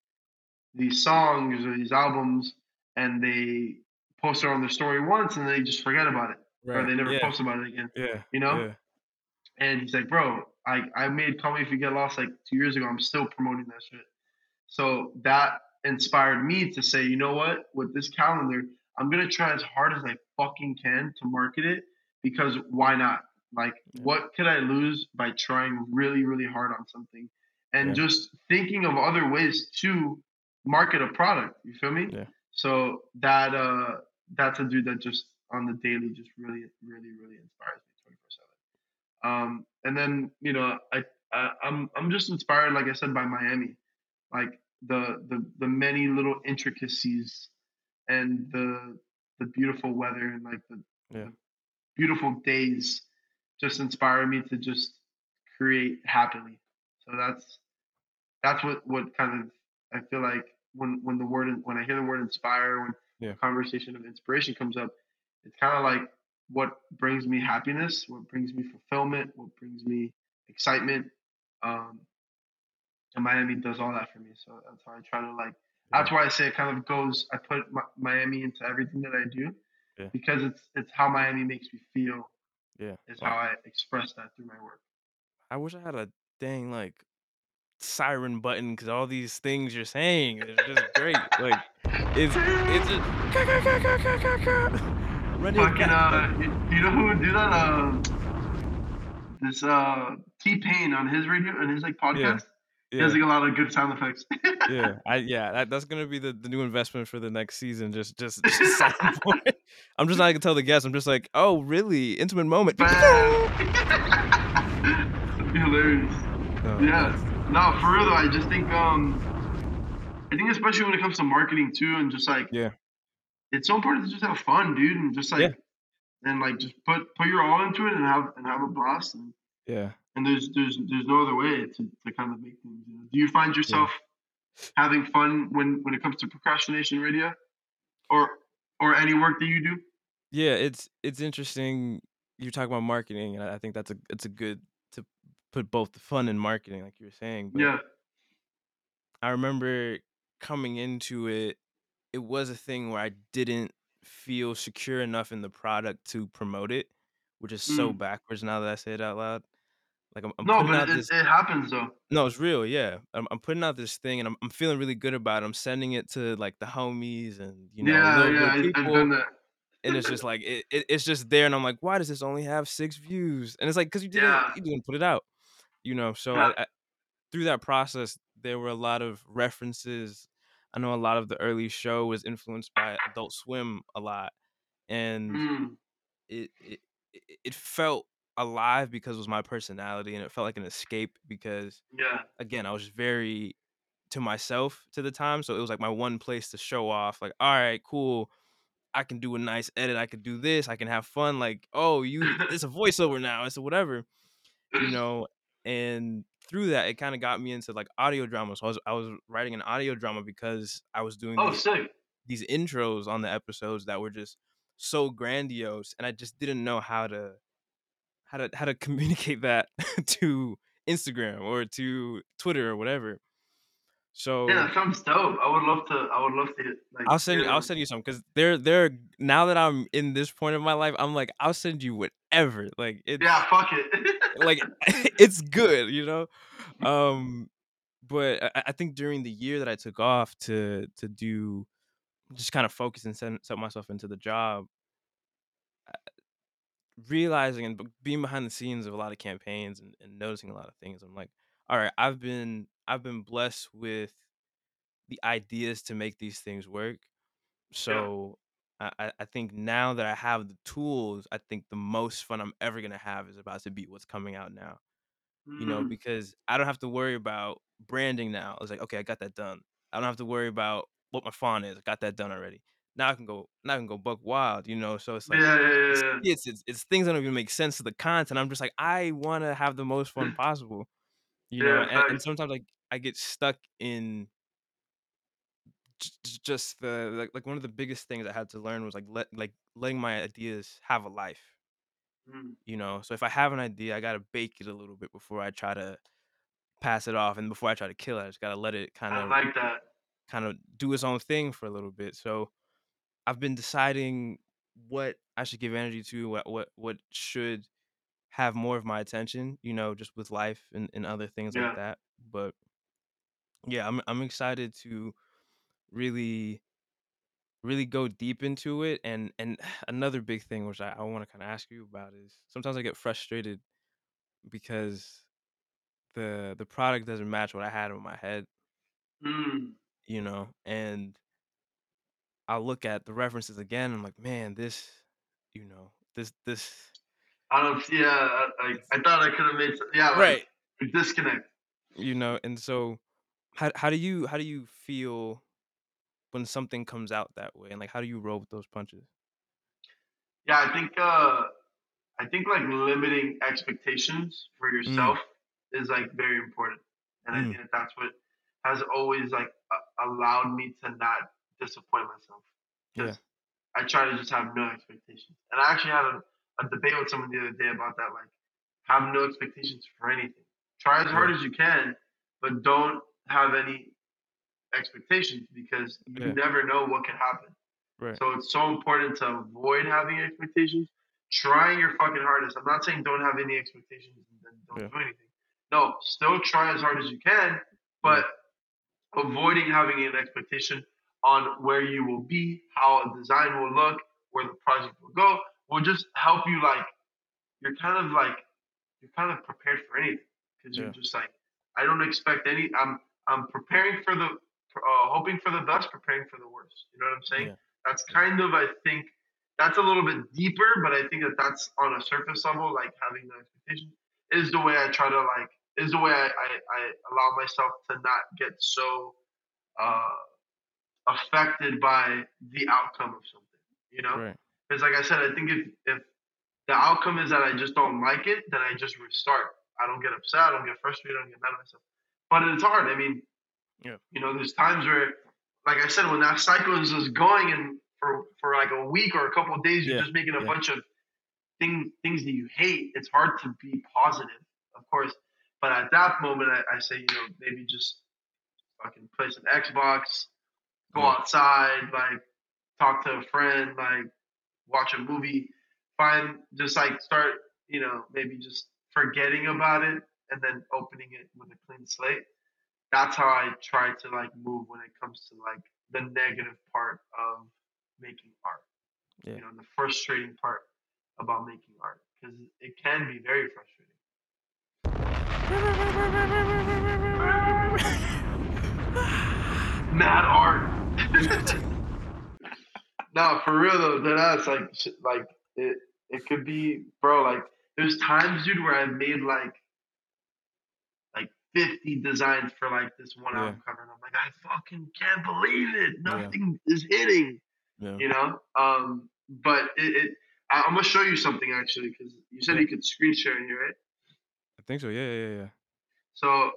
Speaker 2: these songs or these albums and they post it on their story once and they just forget about it or they never
Speaker 1: yeah,
Speaker 2: post about it again.
Speaker 1: yeah,
Speaker 2: You know?
Speaker 1: yeah,
Speaker 2: And he's like, bro, I, I made Call Me If You Get Lost like two years ago. I'm still promoting that shit. So that inspired me to say, you know what? With this calendar, I'm gonna try as hard as I fucking can to market it because why not? Like,
Speaker 1: Yeah.
Speaker 2: what could I lose by trying really, really hard on something and
Speaker 1: Yeah.
Speaker 2: just thinking of other ways to market a product? You feel me?
Speaker 1: Yeah.
Speaker 2: So that uh, that's a dude that just on the daily just really, really, really inspires me 24 seven. Um, and then you know, I, I I'm I'm just inspired, like I said, by Miami, like the the the many little intricacies and the the beautiful weather and like the,
Speaker 1: Yeah.
Speaker 2: the beautiful days just inspire me to just create happily. So that's that's what what kind of I feel like when when the word when I hear the word inspire when
Speaker 1: Yeah.
Speaker 2: conversation of inspiration comes up, it's kind of like what brings me happiness, what brings me fulfillment, what brings me excitement. Um, and Miami does all that for me. So that's why I try to like. That's why I say it kind of goes. I put Mi- Miami into everything that I do
Speaker 1: Yeah.
Speaker 2: because it's it's how Miami makes me feel.
Speaker 1: yeah.
Speaker 2: Is
Speaker 1: Wow.
Speaker 2: how I express that through my work.
Speaker 1: I wish I had a dang like siren button because all these things you're saying is just great. Like it's it's just (laughs) it
Speaker 2: Fucking uh, you, know who would do that? Uh, this uh T Pain on his radio and his like podcast. He has like a lot of good sound effects. (laughs)
Speaker 1: yeah, I yeah. That, that's gonna be the, the new investment for the next season. Just just, (laughs) just. I'm just not gonna tell the guests. I'm just like, oh really? Intimate moment.
Speaker 2: Bam. That'd be hilarious.
Speaker 1: No,
Speaker 2: Yeah. No, for real though, I just think um I think especially when it comes to marketing too and just like
Speaker 1: Yeah.
Speaker 2: It's so important to just have fun, dude, and just like
Speaker 1: Yeah.
Speaker 2: and like just put put your all into it and have and have a blast and,
Speaker 1: yeah.
Speaker 2: and there's there's there's no other way to, to kind of make things. You know? Do you find yourself having fun when when it comes to procrastination radio, or or any work that you do?
Speaker 1: Yeah, it's it's interesting. You talk about marketing, and I I think that's a it's a good to put both the fun and marketing, like you were saying. But
Speaker 2: Yeah.
Speaker 1: I remember coming into it, it was a thing where I didn't feel secure enough in the product to promote it, which is so
Speaker 2: Mm.
Speaker 1: backwards now that I say it out loud. Like I'm, I'm
Speaker 2: No,
Speaker 1: putting
Speaker 2: but
Speaker 1: out
Speaker 2: it,
Speaker 1: this.
Speaker 2: it happens though.
Speaker 1: No, it's real. Yeah, I'm, I'm putting out this thing, and I'm, I'm feeling really good about it. I'm sending it to like the homies and you know
Speaker 2: yeah,
Speaker 1: little,
Speaker 2: yeah,
Speaker 1: little
Speaker 2: I, I've done that.
Speaker 1: and it's just like it, it, it's just there and i'm like why does this only have six views and it's like because you didn't
Speaker 2: Yeah.
Speaker 1: you didn't put it out you know so
Speaker 2: Yeah.
Speaker 1: I, I through that process there were a lot of references i know a lot of the early show was influenced by adult swim a lot and
Speaker 2: Mm.
Speaker 1: it it, it felt alive because it was my personality and it felt like an escape because
Speaker 2: Yeah.
Speaker 1: again i was very to myself to the time so it was like my one place to show off like all right cool I can do a nice edit. I can do this. I can have fun. Like, oh, you, (laughs) it's a voiceover now. It's a whatever, you (laughs) know. And through that, it kind of got me into like audio drama. So I was, I was writing an audio drama because I was doing
Speaker 2: Oh,
Speaker 1: these,
Speaker 2: sick.
Speaker 1: these intros on the episodes that were just so grandiose, and I just didn't know how to, how to, how to (laughs) communicate that (laughs) to Instagram or to Twitter or whatever.
Speaker 2: Yeah,
Speaker 1: So
Speaker 2: that sounds dope. I would love to. I would love to like
Speaker 1: I'll send you I'll send you some because they're they're now that I'm in this point of my life, I'm like, I'll send you whatever. Like
Speaker 2: Yeah, fuck it. (laughs)
Speaker 1: like (laughs) it's good, you know? Um but I, I think during the year that I took off to to do just kind of focus and set, set myself into the job, realizing and being behind the scenes of a lot of campaigns and, and noticing a lot of things, I'm like, all right, I've been I've been blessed with the ideas to make these things work. So I, I I think now that I have the tools, I think the most fun I'm ever gonna have is about to be what's coming out now. You know,
Speaker 2: Mm,
Speaker 1: because I don't have to worry about branding now. I was like, okay, I got that done. I don't have to worry about what my font is. I got that done already. Now I can go. Now I can go buck wild. You know, so it's like
Speaker 2: yeah,
Speaker 1: the
Speaker 2: yeah,
Speaker 1: skits. It's, it's things that don't even make sense to the content. I'm just like, I want to have the most fun (clears throat) possible. You know,
Speaker 2: yeah,
Speaker 1: and, and sometimes like I get stuck in just the like, like one of the biggest things I had to learn was like let like letting my ideas have a life.
Speaker 2: Mm,
Speaker 1: You know, so if I have an idea, I gotta bake it a little bit before I try to pass it off, and before I try to kill it, I just gotta let it kind of
Speaker 2: like that.
Speaker 1: kind of do its own thing for a little bit. So I've been deciding what I should give energy to, what what what should have more of my attention, you know, just with life and, and other things like that. But yeah, I'm I'm excited to really really go deep into it and and (sighs) another big thing which I, I want to kind of ask you about is sometimes I get frustrated because the the product doesn't match what I had in my head,
Speaker 2: Mm.
Speaker 1: you know, and I'll look at the references again. I'm like, man, this, you know, this this
Speaker 2: I don't. Yeah, I, I, I thought I could have made. Some, yeah,
Speaker 1: right,
Speaker 2: a disconnect.
Speaker 1: you know, and so how how do you how do you feel when something comes out that way, and like how do you roll with those punches?
Speaker 2: Yeah, I think. Uh, I think like limiting expectations for
Speaker 1: Mm,
Speaker 2: yourself is like very important, and I
Speaker 1: mm,
Speaker 2: think that that's what has always like uh, allowed me to not disappoint myself
Speaker 1: yeah,
Speaker 2: I try to just have no expectations. And I actually had a, a debate with someone the other day about that. Like, have no expectations for anything. Try as hard as you can, but don't have any expectations because you
Speaker 1: yeah,
Speaker 2: never know what can happen.
Speaker 1: right,
Speaker 2: So it's so important to avoid having expectations. Trying your fucking hardest. I'm not saying don't have any expectations and then don't
Speaker 1: yeah,
Speaker 2: do anything. No, still try as hard as you can,
Speaker 1: yeah,
Speaker 2: but avoiding having an expectation on where you will be, how a design will look, where the project will go, will just help you like you're kind of like you're kind of prepared for anything because you're just like I don't expect any. I'm I'm preparing for the uh, hoping for the best, preparing for the worst. You know what I'm saying?
Speaker 1: yeah,
Speaker 2: That's kind of I think that's a little bit deeper, but I think that that's on a surface level, like having the expectation is the way I try to like is the way I, I, I allow myself to not get so uh, affected by the outcome of something. You know,
Speaker 1: right,
Speaker 2: because like I said, I think if if the outcome is that I just don't like it, then I just restart. I don't get upset. I don't get frustrated. I don't get mad at myself. But it's hard. I mean,
Speaker 1: yeah,
Speaker 2: you know, there's times where, like I said, when that cycle is just going and for for like a week or a couple of days, you're
Speaker 1: yeah,
Speaker 2: just making a
Speaker 1: yeah,
Speaker 2: bunch of things things that you hate. It's hard to be positive, of course. But at that moment, I, I say, you know, maybe just fucking play some Xbox, go
Speaker 1: yeah,
Speaker 2: outside, like talk to a friend, like watch a movie, find just like start, you know, maybe just forgetting about it and then opening it with a clean slate. That's how I try to like move when it comes to like the negative part of making art.
Speaker 1: yeah.
Speaker 2: You know, the frustrating part about making art because it can be very frustrating. (laughs) Mad art. (laughs) no, for real though, that that's like like it. It could be, bro. Like there's times, dude, where I've made like 50 designs for like this one
Speaker 1: yeah,
Speaker 2: album cover, and I'm like, I fucking can't believe it.
Speaker 1: yeah,
Speaker 2: Nothing is hitting,
Speaker 1: yeah.
Speaker 2: you know. Um, but it, it I, I'm gonna show you something actually because you said
Speaker 1: Yeah,
Speaker 2: you could screen share in here, right?
Speaker 1: I think so. Yeah, yeah, yeah.
Speaker 2: So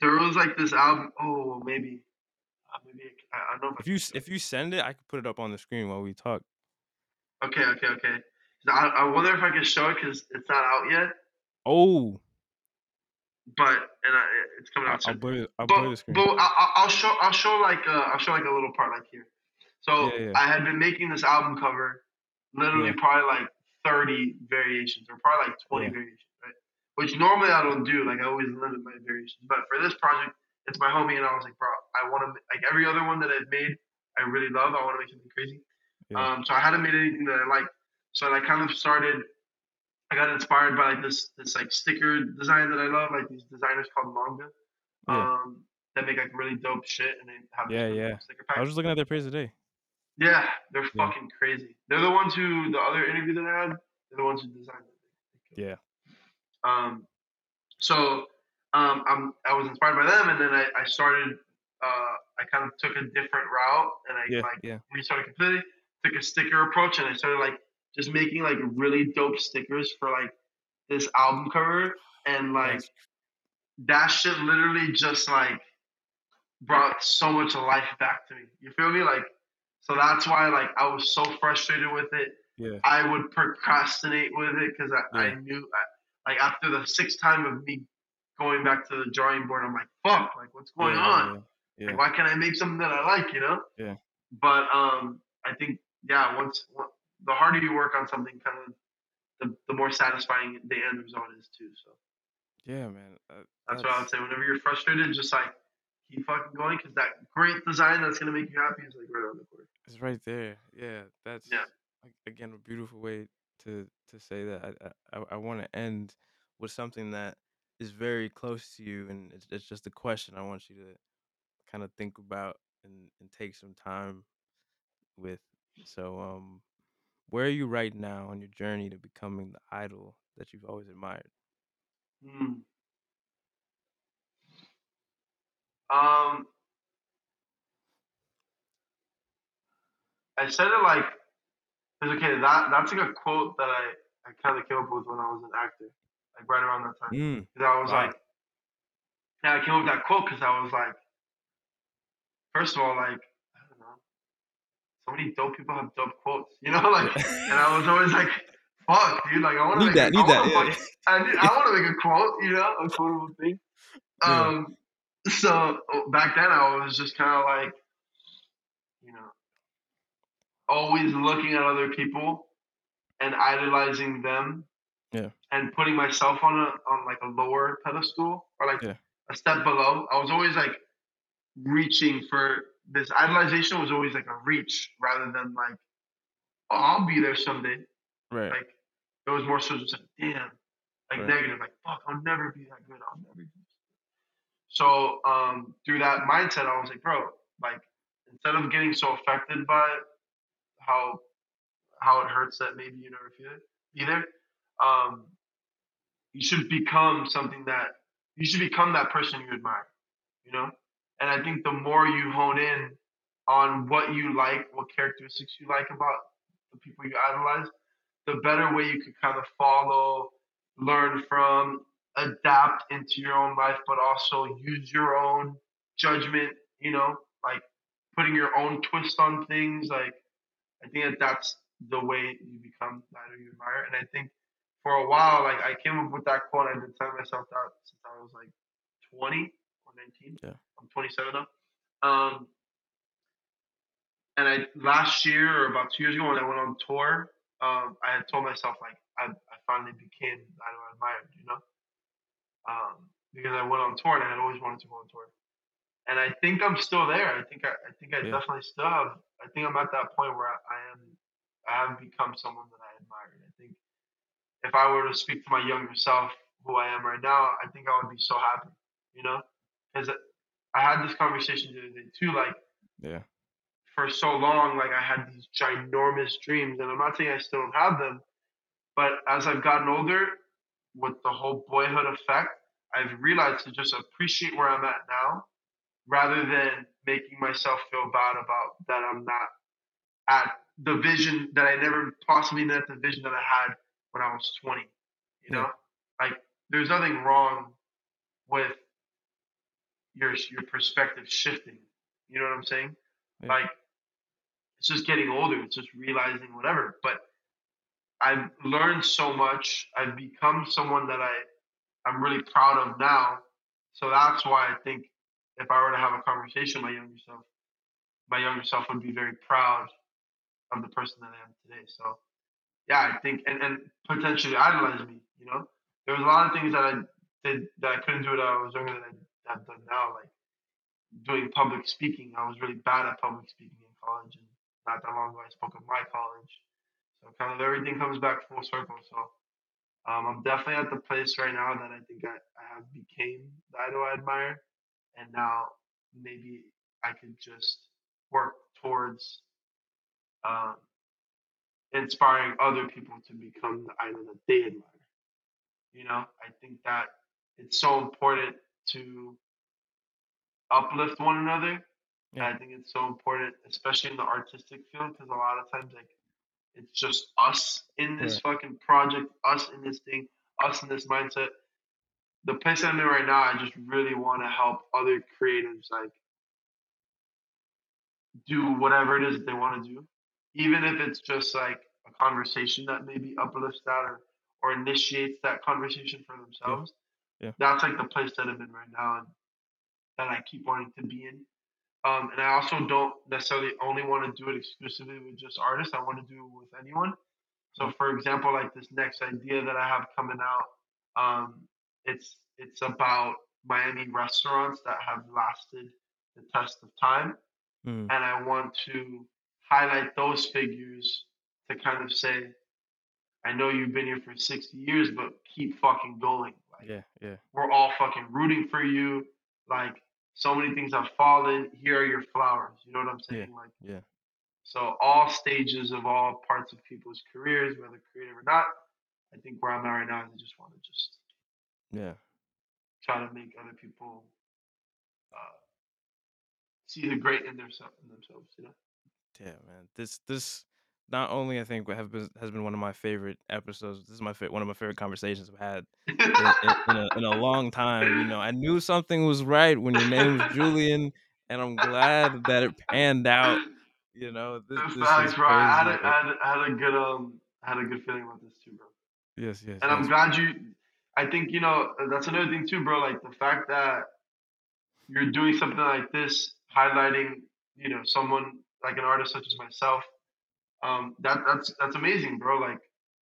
Speaker 2: there was like this album. Oh, maybe, uh, maybe I, I don't know if
Speaker 1: If you
Speaker 2: can
Speaker 1: s-
Speaker 2: show
Speaker 1: if you send it, I could put it up on the screen while we talk.
Speaker 2: Okay, okay, okay. I, I wonder if I can show it because it's not out yet.
Speaker 1: Oh,
Speaker 2: but and I, it's coming out
Speaker 1: I'll
Speaker 2: soon.
Speaker 1: blur. I'll
Speaker 2: But
Speaker 1: blur the screen.
Speaker 2: I, I- I'll show I'll show like uh, I'll show like a little part like here. So
Speaker 1: Yeah, yeah.
Speaker 2: I had been making this album cover, literally
Speaker 1: Yeah.
Speaker 2: probably like thirty variations or probably like twenty variations, right? Which normally I don't do. Like I always limit my variations, but for this project, it's my homie, and I was like, bro, I want to like every other one that I've made, I really love. I want to make something crazy. Um, so I hadn't made anything that I liked. So I kind of started. I got inspired by like this this like sticker design that I love, like these designers called Manga,
Speaker 1: Yeah.
Speaker 2: um, that make like really dope shit, and they have
Speaker 1: Yeah, yeah.
Speaker 2: sticker
Speaker 1: I was just looking at their page today.
Speaker 2: Yeah, they're
Speaker 1: Yeah.
Speaker 2: fucking crazy. They're the ones who the other interview that I had. They're the ones who designed it.
Speaker 1: Yeah.
Speaker 2: Um, so um, I'm I was inspired by them, and then I, I started. Uh, I kind of took a different route, and I
Speaker 1: Yeah.
Speaker 2: like
Speaker 1: Yeah.
Speaker 2: restarted completely. Took a sticker approach, and I started like just making like really dope stickers for like this album cover, and like that shit literally just like brought so much life back to me. You feel me? Like, so that's why like I was so frustrated with it.
Speaker 1: yeah.
Speaker 2: I would procrastinate with it because I, I knew I, like after the sixth time of me going back to the drawing board, I'm like, fuck, like what's going
Speaker 1: yeah,
Speaker 2: on?
Speaker 1: Yeah. Yeah.
Speaker 2: Like, why can't I make something that I like? You know?
Speaker 1: Yeah.
Speaker 2: But um, I think yeah, once the harder you work on something, kind of the, the more satisfying the end result is too. So
Speaker 1: yeah, man. Uh,
Speaker 2: that's what I would say. Whenever you're frustrated, just like keep fucking going because that great design that's gonna make you happy is like right around the corner.
Speaker 1: It's right there. Yeah, that's
Speaker 2: Yeah.
Speaker 1: again a beautiful way to to say that. I I, I want to end with something that is very close to you, and it's, it's just a question I want you to kind of think about and and take some time with. So, um, where are you right now on your journey to becoming the idol that you've always admired?
Speaker 2: Hmm. Um, I said it like, 'cause, okay, that that's like a quote that I, I kind of came up with when I was an actor, like right around that time.
Speaker 1: Mm,
Speaker 2: 'Cause I was
Speaker 1: Wow.
Speaker 2: like, yeah, I came up with that quote because I was like, first of all, like, I don't know, so many dope people have dope quotes, you know, (laughs) like, and I was always like, fuck, dude, like, I want to make,
Speaker 1: that,
Speaker 2: a, I
Speaker 1: need that. Yeah,
Speaker 2: I, I want to make a quote, you know, a quotable thing.
Speaker 1: Yeah.
Speaker 2: Um, so back then I was just kind of like, you know, always looking at other people and idolizing them.
Speaker 1: Yeah.
Speaker 2: And putting myself on a on like a lower pedestal or like
Speaker 1: Yeah.
Speaker 2: a step below. I was always like reaching for this idolization was always like a reach rather than like, oh, I'll be there someday.
Speaker 1: right.
Speaker 2: Like it was more so just like, damn, like
Speaker 1: Right.
Speaker 2: negative, like fuck, I'll never be that good. I'll never Be. So um, through that mindset, I was like, bro, like instead of getting so affected by how how it hurts that maybe you never feel it either, um, you should become something that you should become that person you admire, you know. And I think the more you hone in on what you like, what characteristics you like about the people you idolize, the better way you could kind of follow, learn from, adapt into your own life, but also use your own judgment, you know, like putting your own twist on things. Like, I think that that's the way you become idol you admire. And I think for a while, like, I came up with that quote. I've been telling myself that since I was like 20 or 19.
Speaker 1: Yeah.
Speaker 2: I'm 27 now. Um, and I last year or about two years ago when I went on tour, um, I had told myself like I, I finally became idol I admired, you know, um, because I went on tour and I had always wanted to go on tour, and I think I'm still there. I think I, I think I
Speaker 1: Yeah.
Speaker 2: definitely still have. I think I'm at that point where I, I am. I have become someone that I admire. And I think if I were to speak to my younger self, who I am right now, I think I would be so happy, you know, because I had this conversation the other day too, like
Speaker 1: Yeah.
Speaker 2: for so long, like I had these ginormous dreams, and I'm not saying I still don't have them, but as I've gotten older, with the whole boyhood effect, I've realized to just appreciate where I'm at now, rather than making myself feel bad about that I'm not at the vision that I never possibly met the vision that I had when I was 20. You know, like there's nothing wrong with your your perspective shifting. You know what I'm saying?
Speaker 1: Yeah.
Speaker 2: Like it's just getting older. It's just realizing whatever. But I've learned so much. I've become someone that I I'm really proud of now. So that's why I think if I were to have a conversation with my younger self, my younger self would be very proud of the person that I am today. So yeah, I think and, and potentially idolize me, you know? There was a lot of things that I did that I couldn't do when I was younger that I have done now, like doing public speaking. I was really bad at public speaking in college and not that long ago I spoke at my college. So kind of everything comes back full circle. So um, I'm definitely at the place right now that I think I, I have became the idol I admire, and now maybe I could just work towards um, inspiring other people to become the idol that they admire. You know, I think that it's so important to uplift one another.
Speaker 1: Yeah.
Speaker 2: I think it's so important, especially in the artistic field, because a lot of times, like, it's just us in this
Speaker 1: Right.
Speaker 2: fucking project, us in this thing, us in this mindset. The place I'm in right now, I just really want to help other creatives, like, do whatever it is that they want to do, even if it's just like a conversation that maybe uplifts that or or initiates that conversation for themselves.
Speaker 1: Yeah.
Speaker 2: That's like the place that I'm in right now, and that I keep wanting to be in. Um, and I also don't necessarily only want to do it exclusively with just artists. I want to do it with anyone. So, for example, like this next idea that I have coming out, um, it's it's about Miami restaurants that have lasted the test of time,
Speaker 1: Mm.
Speaker 2: and I want to highlight those figures to kind of say, I know you've been here for 60 years, but keep fucking going. Like,
Speaker 1: Yeah. Yeah.
Speaker 2: we're all fucking rooting for you. Like so many things have fallen. Here are your flowers. You know what I'm saying? Like
Speaker 1: Yeah.
Speaker 2: so all stages of all parts of people's careers, whether creative or not, I think where I'm at right now is I just want to just
Speaker 1: Yeah.
Speaker 2: try to make other people uh, see the great in, their, in themselves. You know?
Speaker 1: Yeah, man. This this not only I think have been has been one of my favorite episodes. This is my fa- one of my favorite conversations I've had in, in, (laughs) in, a, in a long time. You know, I knew something was right when your name was Julian, and I'm glad that it panned out. You know, this, this
Speaker 2: bro. I had, a, I, had I had a good um, I had a good feeling about this too, bro.
Speaker 1: Yes, yes.
Speaker 2: And I'm
Speaker 1: yes,
Speaker 2: glad
Speaker 1: bro.
Speaker 2: you. I think you know that's another thing too, bro. Like the fact that you're doing something like this, highlighting you know someone like an artist such as myself. Um, that that's that's amazing, bro. Like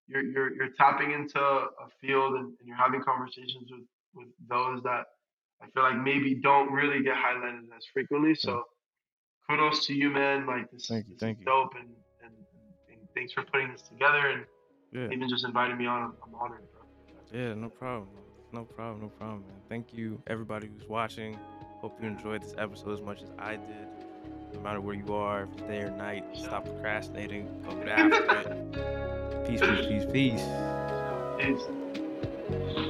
Speaker 2: you're you're you're tapping into a field and, and you're having conversations with with those that I feel like maybe don't really get highlighted as frequently. So kudos to you, man. Like this,
Speaker 1: Thank you,
Speaker 2: this
Speaker 1: thank
Speaker 2: is
Speaker 1: you.
Speaker 2: dope, and, and and thanks for putting this together and
Speaker 1: Yeah,
Speaker 2: even just inviting me on. I'm honored, bro.
Speaker 1: yeah. No problem. No problem. No problem, man. Thank you, everybody who's watching. Hope you enjoyed this episode as much as I did no matter where you are, day or night, stop procrastinating. Go get (laughs) after it. Peace, peace, peace, peace.
Speaker 2: Peace.